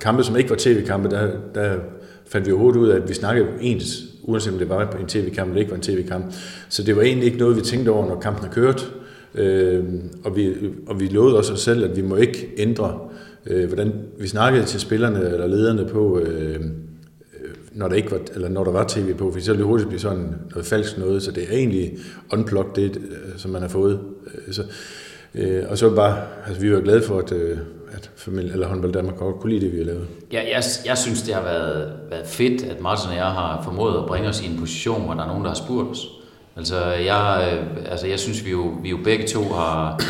kampe, som ikke var tv-kampe, der, der fandt vi overhovedet ud af, at vi snakkede ens, uanset om det var en tv-kamp eller ikke var en tv-kamp. Så det var egentlig ikke noget, vi tænkte over, når kampen er kørt. Øh, og, vi, og vi lovede også os selv, at vi må ikke ændre, øh, hvordan vi snakkede til spillerne eller lederne på, øh, øh når der, ikke var, eller når der var tv på, for så ville det hurtigt blive sådan noget falsk noget, så det er egentlig unplugged det, øh, som man har fået. Øh, så, øh, og så bare, altså vi var glade for, at, øh, at familie, eller håndbold Danmark godt kunne lide det, vi har lavet. Ja, jeg, jeg synes, det har været, været fedt, at Martin og jeg har formået at bringe os i en position, hvor der er nogen, der har spurgt os. Altså, jeg, øh, altså, jeg synes, vi jo, vi jo begge to har,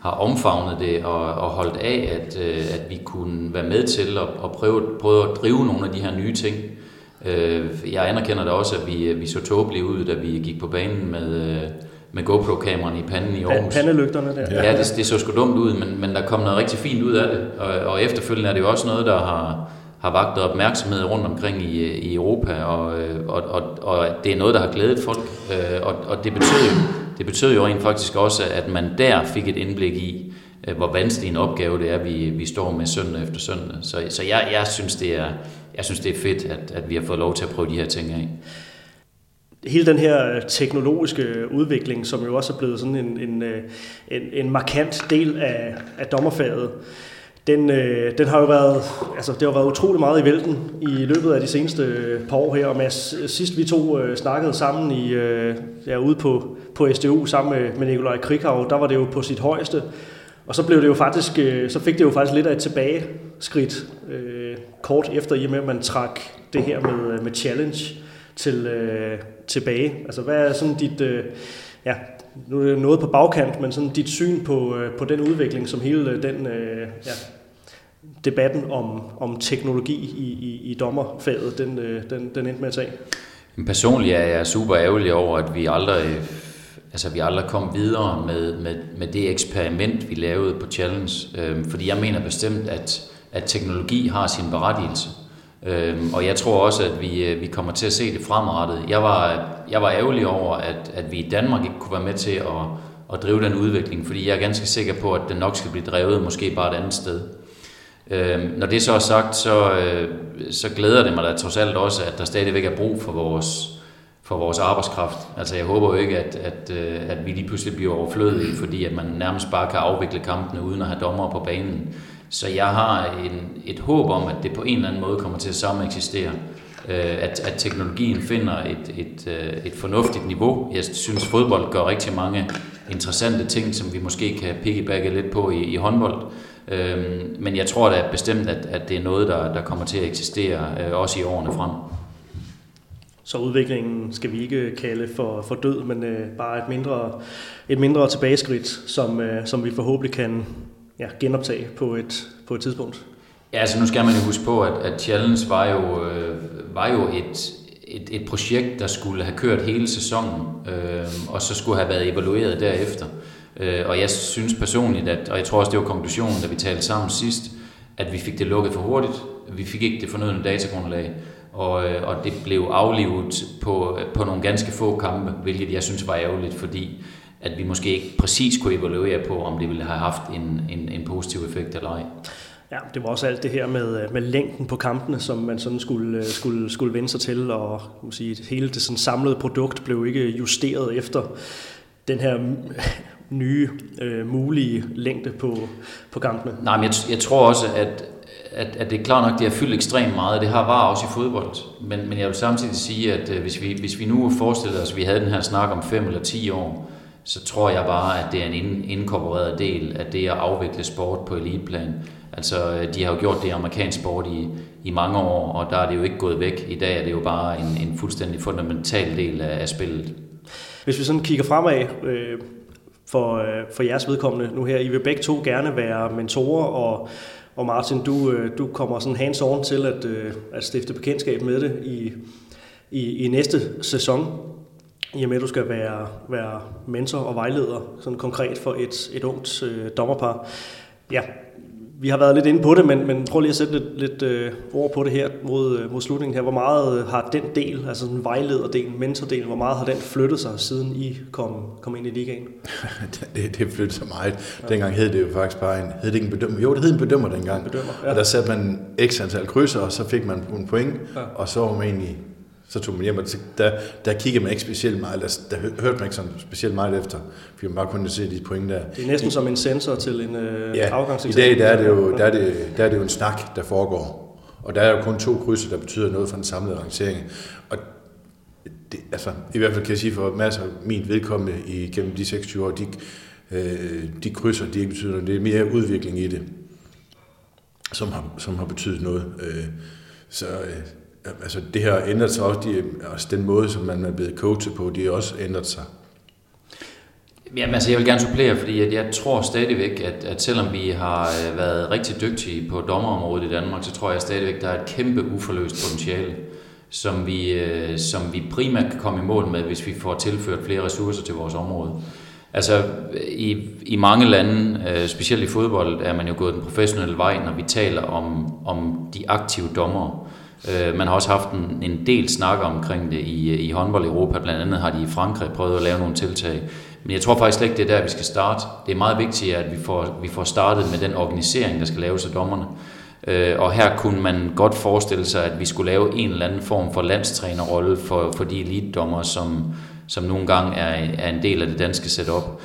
har omfavnet det og, og holdt af, at, øh, at vi kunne være med til at, at prøve, prøve at drive nogle af de her nye ting. Øh, jeg anerkender da også, at vi, vi så tåbelige ud, da vi gik på banen med, med GoPro-kameraerne i panden i Aarhus. Pandelygterne der. Ja, det, det så sgu dumt ud, men, men der kom noget rigtig fint ud af det. Og, og efterfølgende er det jo også noget, der har, har vagt opmærksomhed rundt omkring i, i Europa, og, og, og, og det er noget, der har glædet folk. Øh, og, og det betød jo, det betød jo rent faktisk også, at man der fik et indblik i, øh, hvor vanskelig en opgave det er, vi, vi står med søndag efter søndag. Så, så jeg, jeg, synes, det er, jeg synes, det er fedt, at, at vi har fået lov til at prøve de her ting af hele den her øh, teknologiske øh, udvikling, som jo også er blevet sådan en, en, øh, en, en markant del af, af dommerfaget, den, øh, den har jo været, altså det har været utrolig meget i vælten i løbet af de seneste par år her, og Mads, sidst vi to øh, snakkede sammen i, øh, ja, ude på, på SDU sammen med, med Nikolaj Krikau, der var det jo på sit højeste, og så blev det jo faktisk, øh, så fik det jo faktisk lidt af et tilbageskridt øh, kort efter, i og med at man trak det her med, med challenge til, øh, tilbage? Altså hvad er sådan dit, øh, ja, nu er det noget på bagkant, men sådan dit syn på, øh, på den udvikling, som hele øh, den øh, ja, debatten om, om teknologi i, i, i dommerfaget, den, øh, den, den endte med at tage? Personligt er jeg super ærgerlig over, at vi aldrig, altså vi aldrig kom videre med, med, med det eksperiment, vi lavede på Challenge. Øh, fordi jeg mener bestemt, at, at teknologi har sin berettigelse. Øhm, og jeg tror også, at vi, øh, vi kommer til at se det fremadrettet. Jeg var, jeg var ærgerlig over, at, at vi i Danmark ikke kunne være med til at, at drive den udvikling, fordi jeg er ganske sikker på, at den nok skal blive drevet måske bare et andet sted. Øhm, når det så er sagt, så, øh, så glæder det mig da trods alt også, at der stadigvæk er brug for vores, for vores arbejdskraft. Altså jeg håber jo ikke, at, at, øh, at vi lige pludselig bliver overflødige, fordi at man nærmest bare kan afvikle kampene uden at have dommer på banen. Så jeg har en, et håb om, at det på en eller anden måde kommer til at samme eksistere. Øh, at, at teknologien finder et, et, øh, et fornuftigt niveau. Jeg synes, fodbold gør rigtig mange interessante ting, som vi måske kan piggybacke lidt på i, i håndbold. Øhm, men jeg tror da bestemt, at, at det er noget, der, der kommer til at eksistere øh, også i årene frem. Så udviklingen skal vi ikke kalde for, for død, men øh, bare et mindre, et mindre tilbageskridt, som, øh, som vi forhåbentlig kan ja, genoptage på et, på et tidspunkt. Ja, altså nu skal man jo huske på, at, at Challenge var jo, øh, var jo et, et, et projekt, der skulle have kørt hele sæsonen, øh, og så skulle have været evalueret derefter. Øh, og jeg synes personligt, at, og jeg tror også, det var konklusionen, da vi talte sammen sidst, at vi fik det lukket for hurtigt. Vi fik ikke det fornødende datagrundlag, og, øh, og det blev aflivet på, på nogle ganske få kampe, hvilket jeg synes var ærgerligt, fordi at vi måske ikke præcis kunne evaluere på, om det ville have haft en, en, en positiv effekt eller ej. Ja, det var også alt det her med, med længden på kampene, som man sådan skulle, skulle, skulle vende sig til, og må sige, hele det sådan samlede produkt blev ikke justeret efter den her nye øh, mulige længde på, på kampene. Nej, men jeg, jeg tror også, at at, at det er klart nok, det har fyldt ekstremt meget. Det har var også i fodbold. Men, men jeg vil samtidig sige, at øh, hvis, vi, hvis vi nu forestiller os, at vi havde den her snak om 5 eller 10 år, så tror jeg bare, at det er en inkorporeret del af det at afvikle sport på eliteplan. Altså, øh, de har jo gjort det i amerikansk sport i, i mange år, og der er det jo ikke gået væk. I dag er det jo bare en, en fuldstændig fundamental del af, af spillet. Hvis vi sådan kigger fremad øh, for, øh, for jeres vedkommende nu her, I vil begge to gerne være mentorer, og, og Martin, du, øh, du kommer sådan hands-on til at, øh, at stifte bekendtskab med det i, i, i næste sæson i og med, at du skal være, være mentor og vejleder, sådan konkret for et, et ungt øh, dommerpar. Ja, vi har været lidt inde på det, men, men prøv lige at sætte lidt, lidt øh, ord på det her mod, øh, mod slutningen her. Hvor meget har den del, altså den vejlederdel, mentordel, hvor meget har den flyttet sig, siden I kom, kom ind i ligaen? det, det flyttede sig meget. Ja. Dengang hed det jo faktisk bare en, hed det ikke en bedømmer? Jo, det hed en bedømmer dengang. En bedømmer, ja. Og der satte man x antal krydser, og så fik man en point, ja. og så var man egentlig så tog man hjem, og der, der kiggede man ikke specielt meget, der, der hørte man ikke sådan specielt meget efter, fordi man bare kunne se de point der. Det er næsten som en sensor til en øh, ja, afgangseksamen. i dag der er, det jo, der, er det, der er det jo en snak, der foregår. Og der er jo kun to krydser, der betyder noget for den samlede rangering. Og det, altså, i hvert fald kan jeg sige for masser af min vedkommende igennem de 26 år, de, øh, de krydser, de ikke betyder noget. Det er mere udvikling i det, som har, som har betydet noget. Øh, så øh, altså det her ændret sig også, de, også den måde, som man er blevet coachet på, de har også ændret sig. Jamen, altså, jeg vil gerne supplere, fordi at jeg tror stadigvæk, at, at selvom vi har øh, været rigtig dygtige på dommerområdet i Danmark, så tror jeg stadigvæk, at der er et kæmpe uforløst potentiale, som vi, øh, som vi primært kan komme i mål med, hvis vi får tilført flere ressourcer til vores område. Altså, i, i mange lande, øh, specielt i fodbold, er man jo gået den professionelle vej, når vi taler om, om de aktive dommere. Øh, man har også haft en, en del snak omkring det i, øh, i håndbold Europa. Blandt andet har de i Frankrig prøvet at lave nogle tiltag. Men jeg tror faktisk ikke, det er der, vi skal starte. Det er meget vigtigt, at vi får, vi får startet med den organisering, der skal laves af dommerne. Øh, og her kunne man godt forestille sig, at vi skulle lave en eller anden form for landstrænerrolle for, for de elitdommer, som, som nogle gange er, er en del af det danske setup.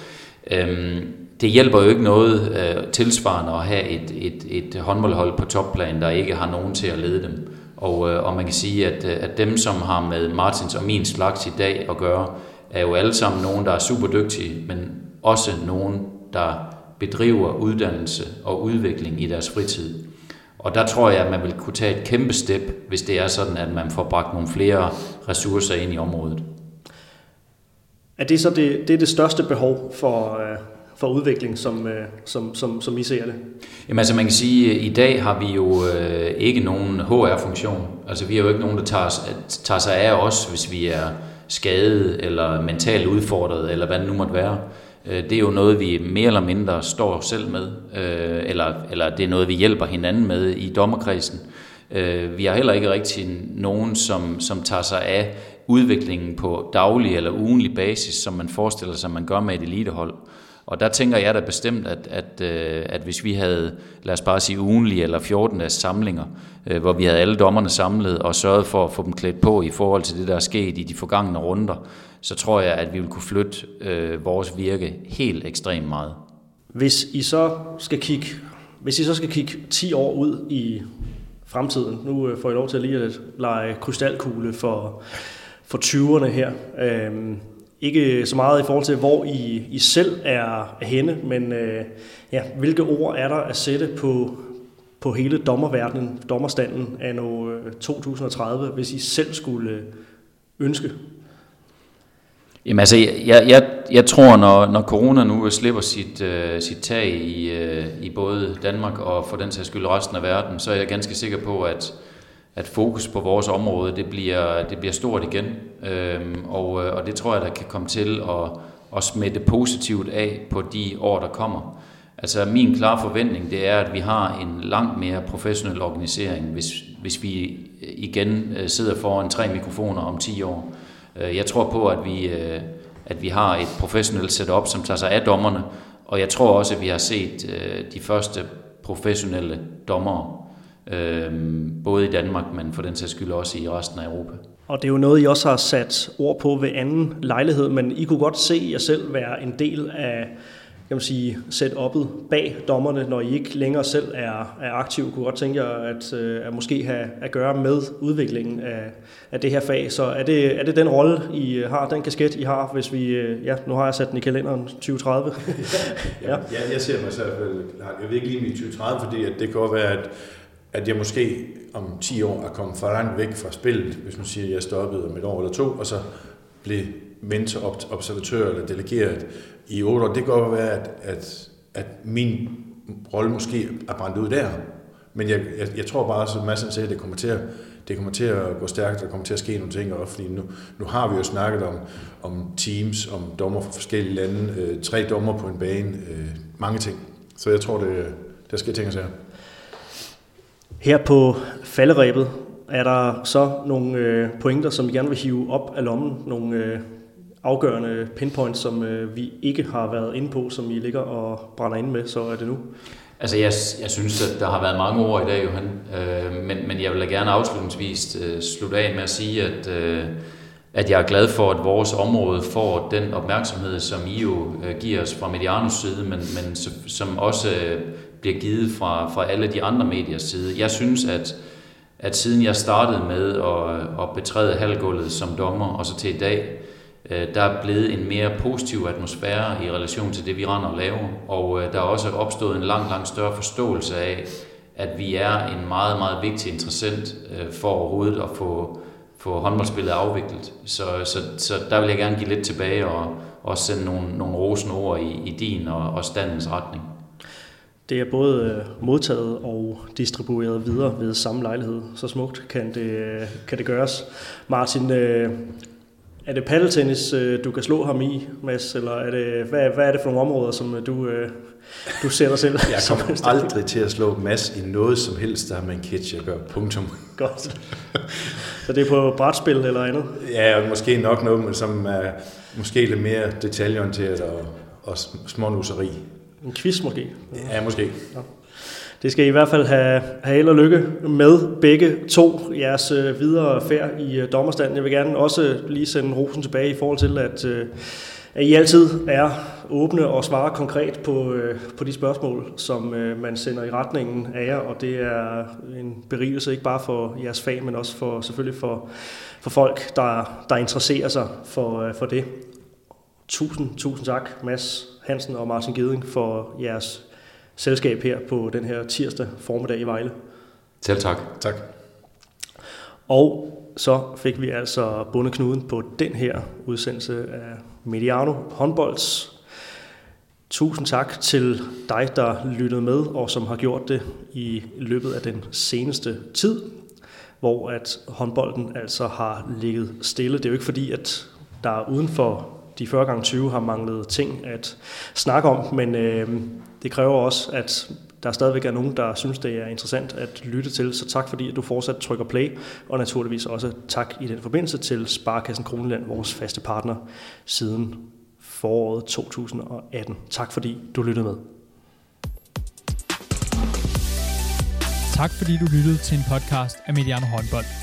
Øhm, det hjælper jo ikke noget øh, tilsvarende at have et, et, et håndboldhold på topplan, der ikke har nogen til at lede dem. Og, øh, og man kan sige, at, øh, at dem, som har med Martins og min slags i dag at gøre, er jo alle sammen nogen, der er super dygtige, men også nogen, der bedriver uddannelse og udvikling i deres fritid. Og der tror jeg, at man vil kunne tage et kæmpe step, hvis det er sådan, at man får bragt nogle flere ressourcer ind i området. Er det så det, det, er det største behov for, øh, for udvikling, som, øh, som, som, som I ser det? Jamen altså man kan sige, at i dag har vi jo øh, ikke nogen HR-funktion. Altså vi har jo ikke nogen, der tager, tager sig af os, hvis vi er skadet eller mentalt udfordret, eller hvad det nu måtte være. Øh, det er jo noget, vi mere eller mindre står selv med, øh, eller, eller det er noget, vi hjælper hinanden med i dommerkredsen. Øh, vi har heller ikke rigtig nogen, som, som tager sig af udviklingen på daglig eller ugenlig basis, som man forestiller sig, man gør med et elitehold. Og der tænker jeg da bestemt, at, at, øh, at hvis vi havde, lad os bare sige ugenlige eller 14 dages samlinger, øh, hvor vi havde alle dommerne samlet og sørget for at få dem klædt på i forhold til det, der er sket i de forgangne runder, så tror jeg, at vi ville kunne flytte øh, vores virke helt ekstremt meget. Hvis I så skal kigge, hvis I så skal kigge 10 år ud i fremtiden, nu øh, får I lov til lige at lege krystalkugle for, for 20'erne her. Øh, ikke så meget i forhold til, hvor I, I selv er henne, men øh, ja, hvilke ord er der at sætte på, på hele dommerverdenen, dommerstanden af nu 2030, hvis I selv skulle øh, ønske? Jamen altså, jeg, jeg, jeg tror, når, når corona nu slipper sit, uh, sit tag i, uh, i både Danmark og for den sags skyld resten af verden, så er jeg ganske sikker på, at, at fokus på vores område, det bliver, det bliver stort igen. Øhm, og, øh, og det tror jeg, der kan komme til at, at smitte positivt af på de år, der kommer. Altså min klare forventning, det er, at vi har en langt mere professionel organisering, hvis, hvis vi igen øh, sidder foran tre mikrofoner om 10 år. Øh, jeg tror på, at vi, at vi har et professionelt setup, som tager sig af dommerne, og jeg tror også, at vi har set de første professionelle dommere øh, både i Danmark, men for den sags skyld også i resten af Europa. Og det er jo noget, I også har sat ord på ved anden lejlighed, men I kunne godt se jer selv være en del af kan man sige, setup'et bag dommerne, når I ikke længere selv er, er aktive? Kunne godt tænke jer at, øh, at måske have at gøre med udviklingen af, af det her fag. Så er det, er det den rolle, I har, den kasket, I har, hvis vi, øh, ja, nu har jeg sat den i kalenderen 2030. ja. ja. jeg ser mig selv, jeg vil ikke lige i 2030, fordi at det kan være, at at jeg måske om 10 år er kommet for langt væk fra spillet, hvis man siger, at jeg stoppede om et år eller to, og så blev mentor, observatør eller delegeret i 8 år. Det kan godt være, at, at, at min rolle måske er brændt ud der. Men jeg, jeg, jeg tror bare, som Madsen sagde, at det kommer til at, det kommer til at gå stærkt, der kommer til at ske nogle ting også, fordi nu, nu har vi jo snakket om, om teams, om dommer fra forskellige lande, øh, tre dommer på en bane, øh, mange ting. Så jeg tror, det, der skal ting og sager. Her på falderæbet er der så nogle øh, pointer, som vi gerne vil hive op af lommen. Nogle øh, afgørende pinpoints, som øh, vi ikke har været inde på, som I ligger og brænder ind med, så er det nu. Altså jeg, jeg synes, at der har været mange ord i dag, Johan. Øh, men, men jeg vil da gerne afslutningsvis øh, slutte af med at sige, at, øh, at jeg er glad for, at vores område får den opmærksomhed, som I jo øh, giver os fra Medianos side, men, men som også øh, bliver givet fra, fra alle de andre mediers side. Jeg synes, at, at siden jeg startede med at, at betræde halvgulvet som dommer, og så til i dag, øh, der er blevet en mere positiv atmosfære i relation til det, vi render og laver. Og øh, der er også opstået en langt, langt større forståelse af, at vi er en meget, meget vigtig interessant øh, for overhovedet at få, få håndboldspillet afviklet. Så, så, så der vil jeg gerne give lidt tilbage og også sende nogle, nogle rosende ord i, i din og, og standens retning. Det er både øh, modtaget og distribueret videre ved samme lejlighed. Så smukt kan det, øh, kan det gøres. Martin, øh, er det paddeltennis, du kan slå ham i, Mads, eller er det, hvad, hvad er det for nogle områder, som du, du ser dig selv? Jeg kommer aldrig til at slå Mads i noget som helst, der har med en catch at gøre. Punktum. Godt. Så det er på brætspil eller andet? Ja, måske nok noget, som er måske lidt mere detaljeorienteret og, og smånusseri. En quiz måske? Ja, måske. Ja. Det skal I i hvert fald have, have held og lykke med begge to jeres øh, videre færd i øh, dommerstanden. Jeg vil gerne også lige sende rosen tilbage i forhold til, at, øh, at I altid er åbne og svarer konkret på, øh, på de spørgsmål, som øh, man sender i retningen af jer, og det er en berigelse ikke bare for jeres fag, men også for selvfølgelig for, for folk, der, der interesserer sig for, øh, for det. Tusind, tusind tak, Mads Hansen og Martin Geding for jeres selskab her på den her tirsdag formiddag i Vejle. Selv tak. Tak. Og så fik vi altså bundet knuden på den her udsendelse af Mediano håndbolds. Tusind tak til dig, der lyttede med, og som har gjort det i løbet af den seneste tid, hvor at håndbolden altså har ligget stille. Det er jo ikke fordi, at der uden for de 40 gange 20 har manglet ting at snakke om, men øh, det kræver også, at der stadigvæk er nogen, der synes, det er interessant at lytte til. Så tak fordi, at du fortsat trykker play, og naturligvis også tak i den forbindelse til Sparkassen Kroneland, vores faste partner siden foråret 2018. Tak fordi du lyttede med. Tak fordi du lyttede til en podcast af Mediano Håndbold.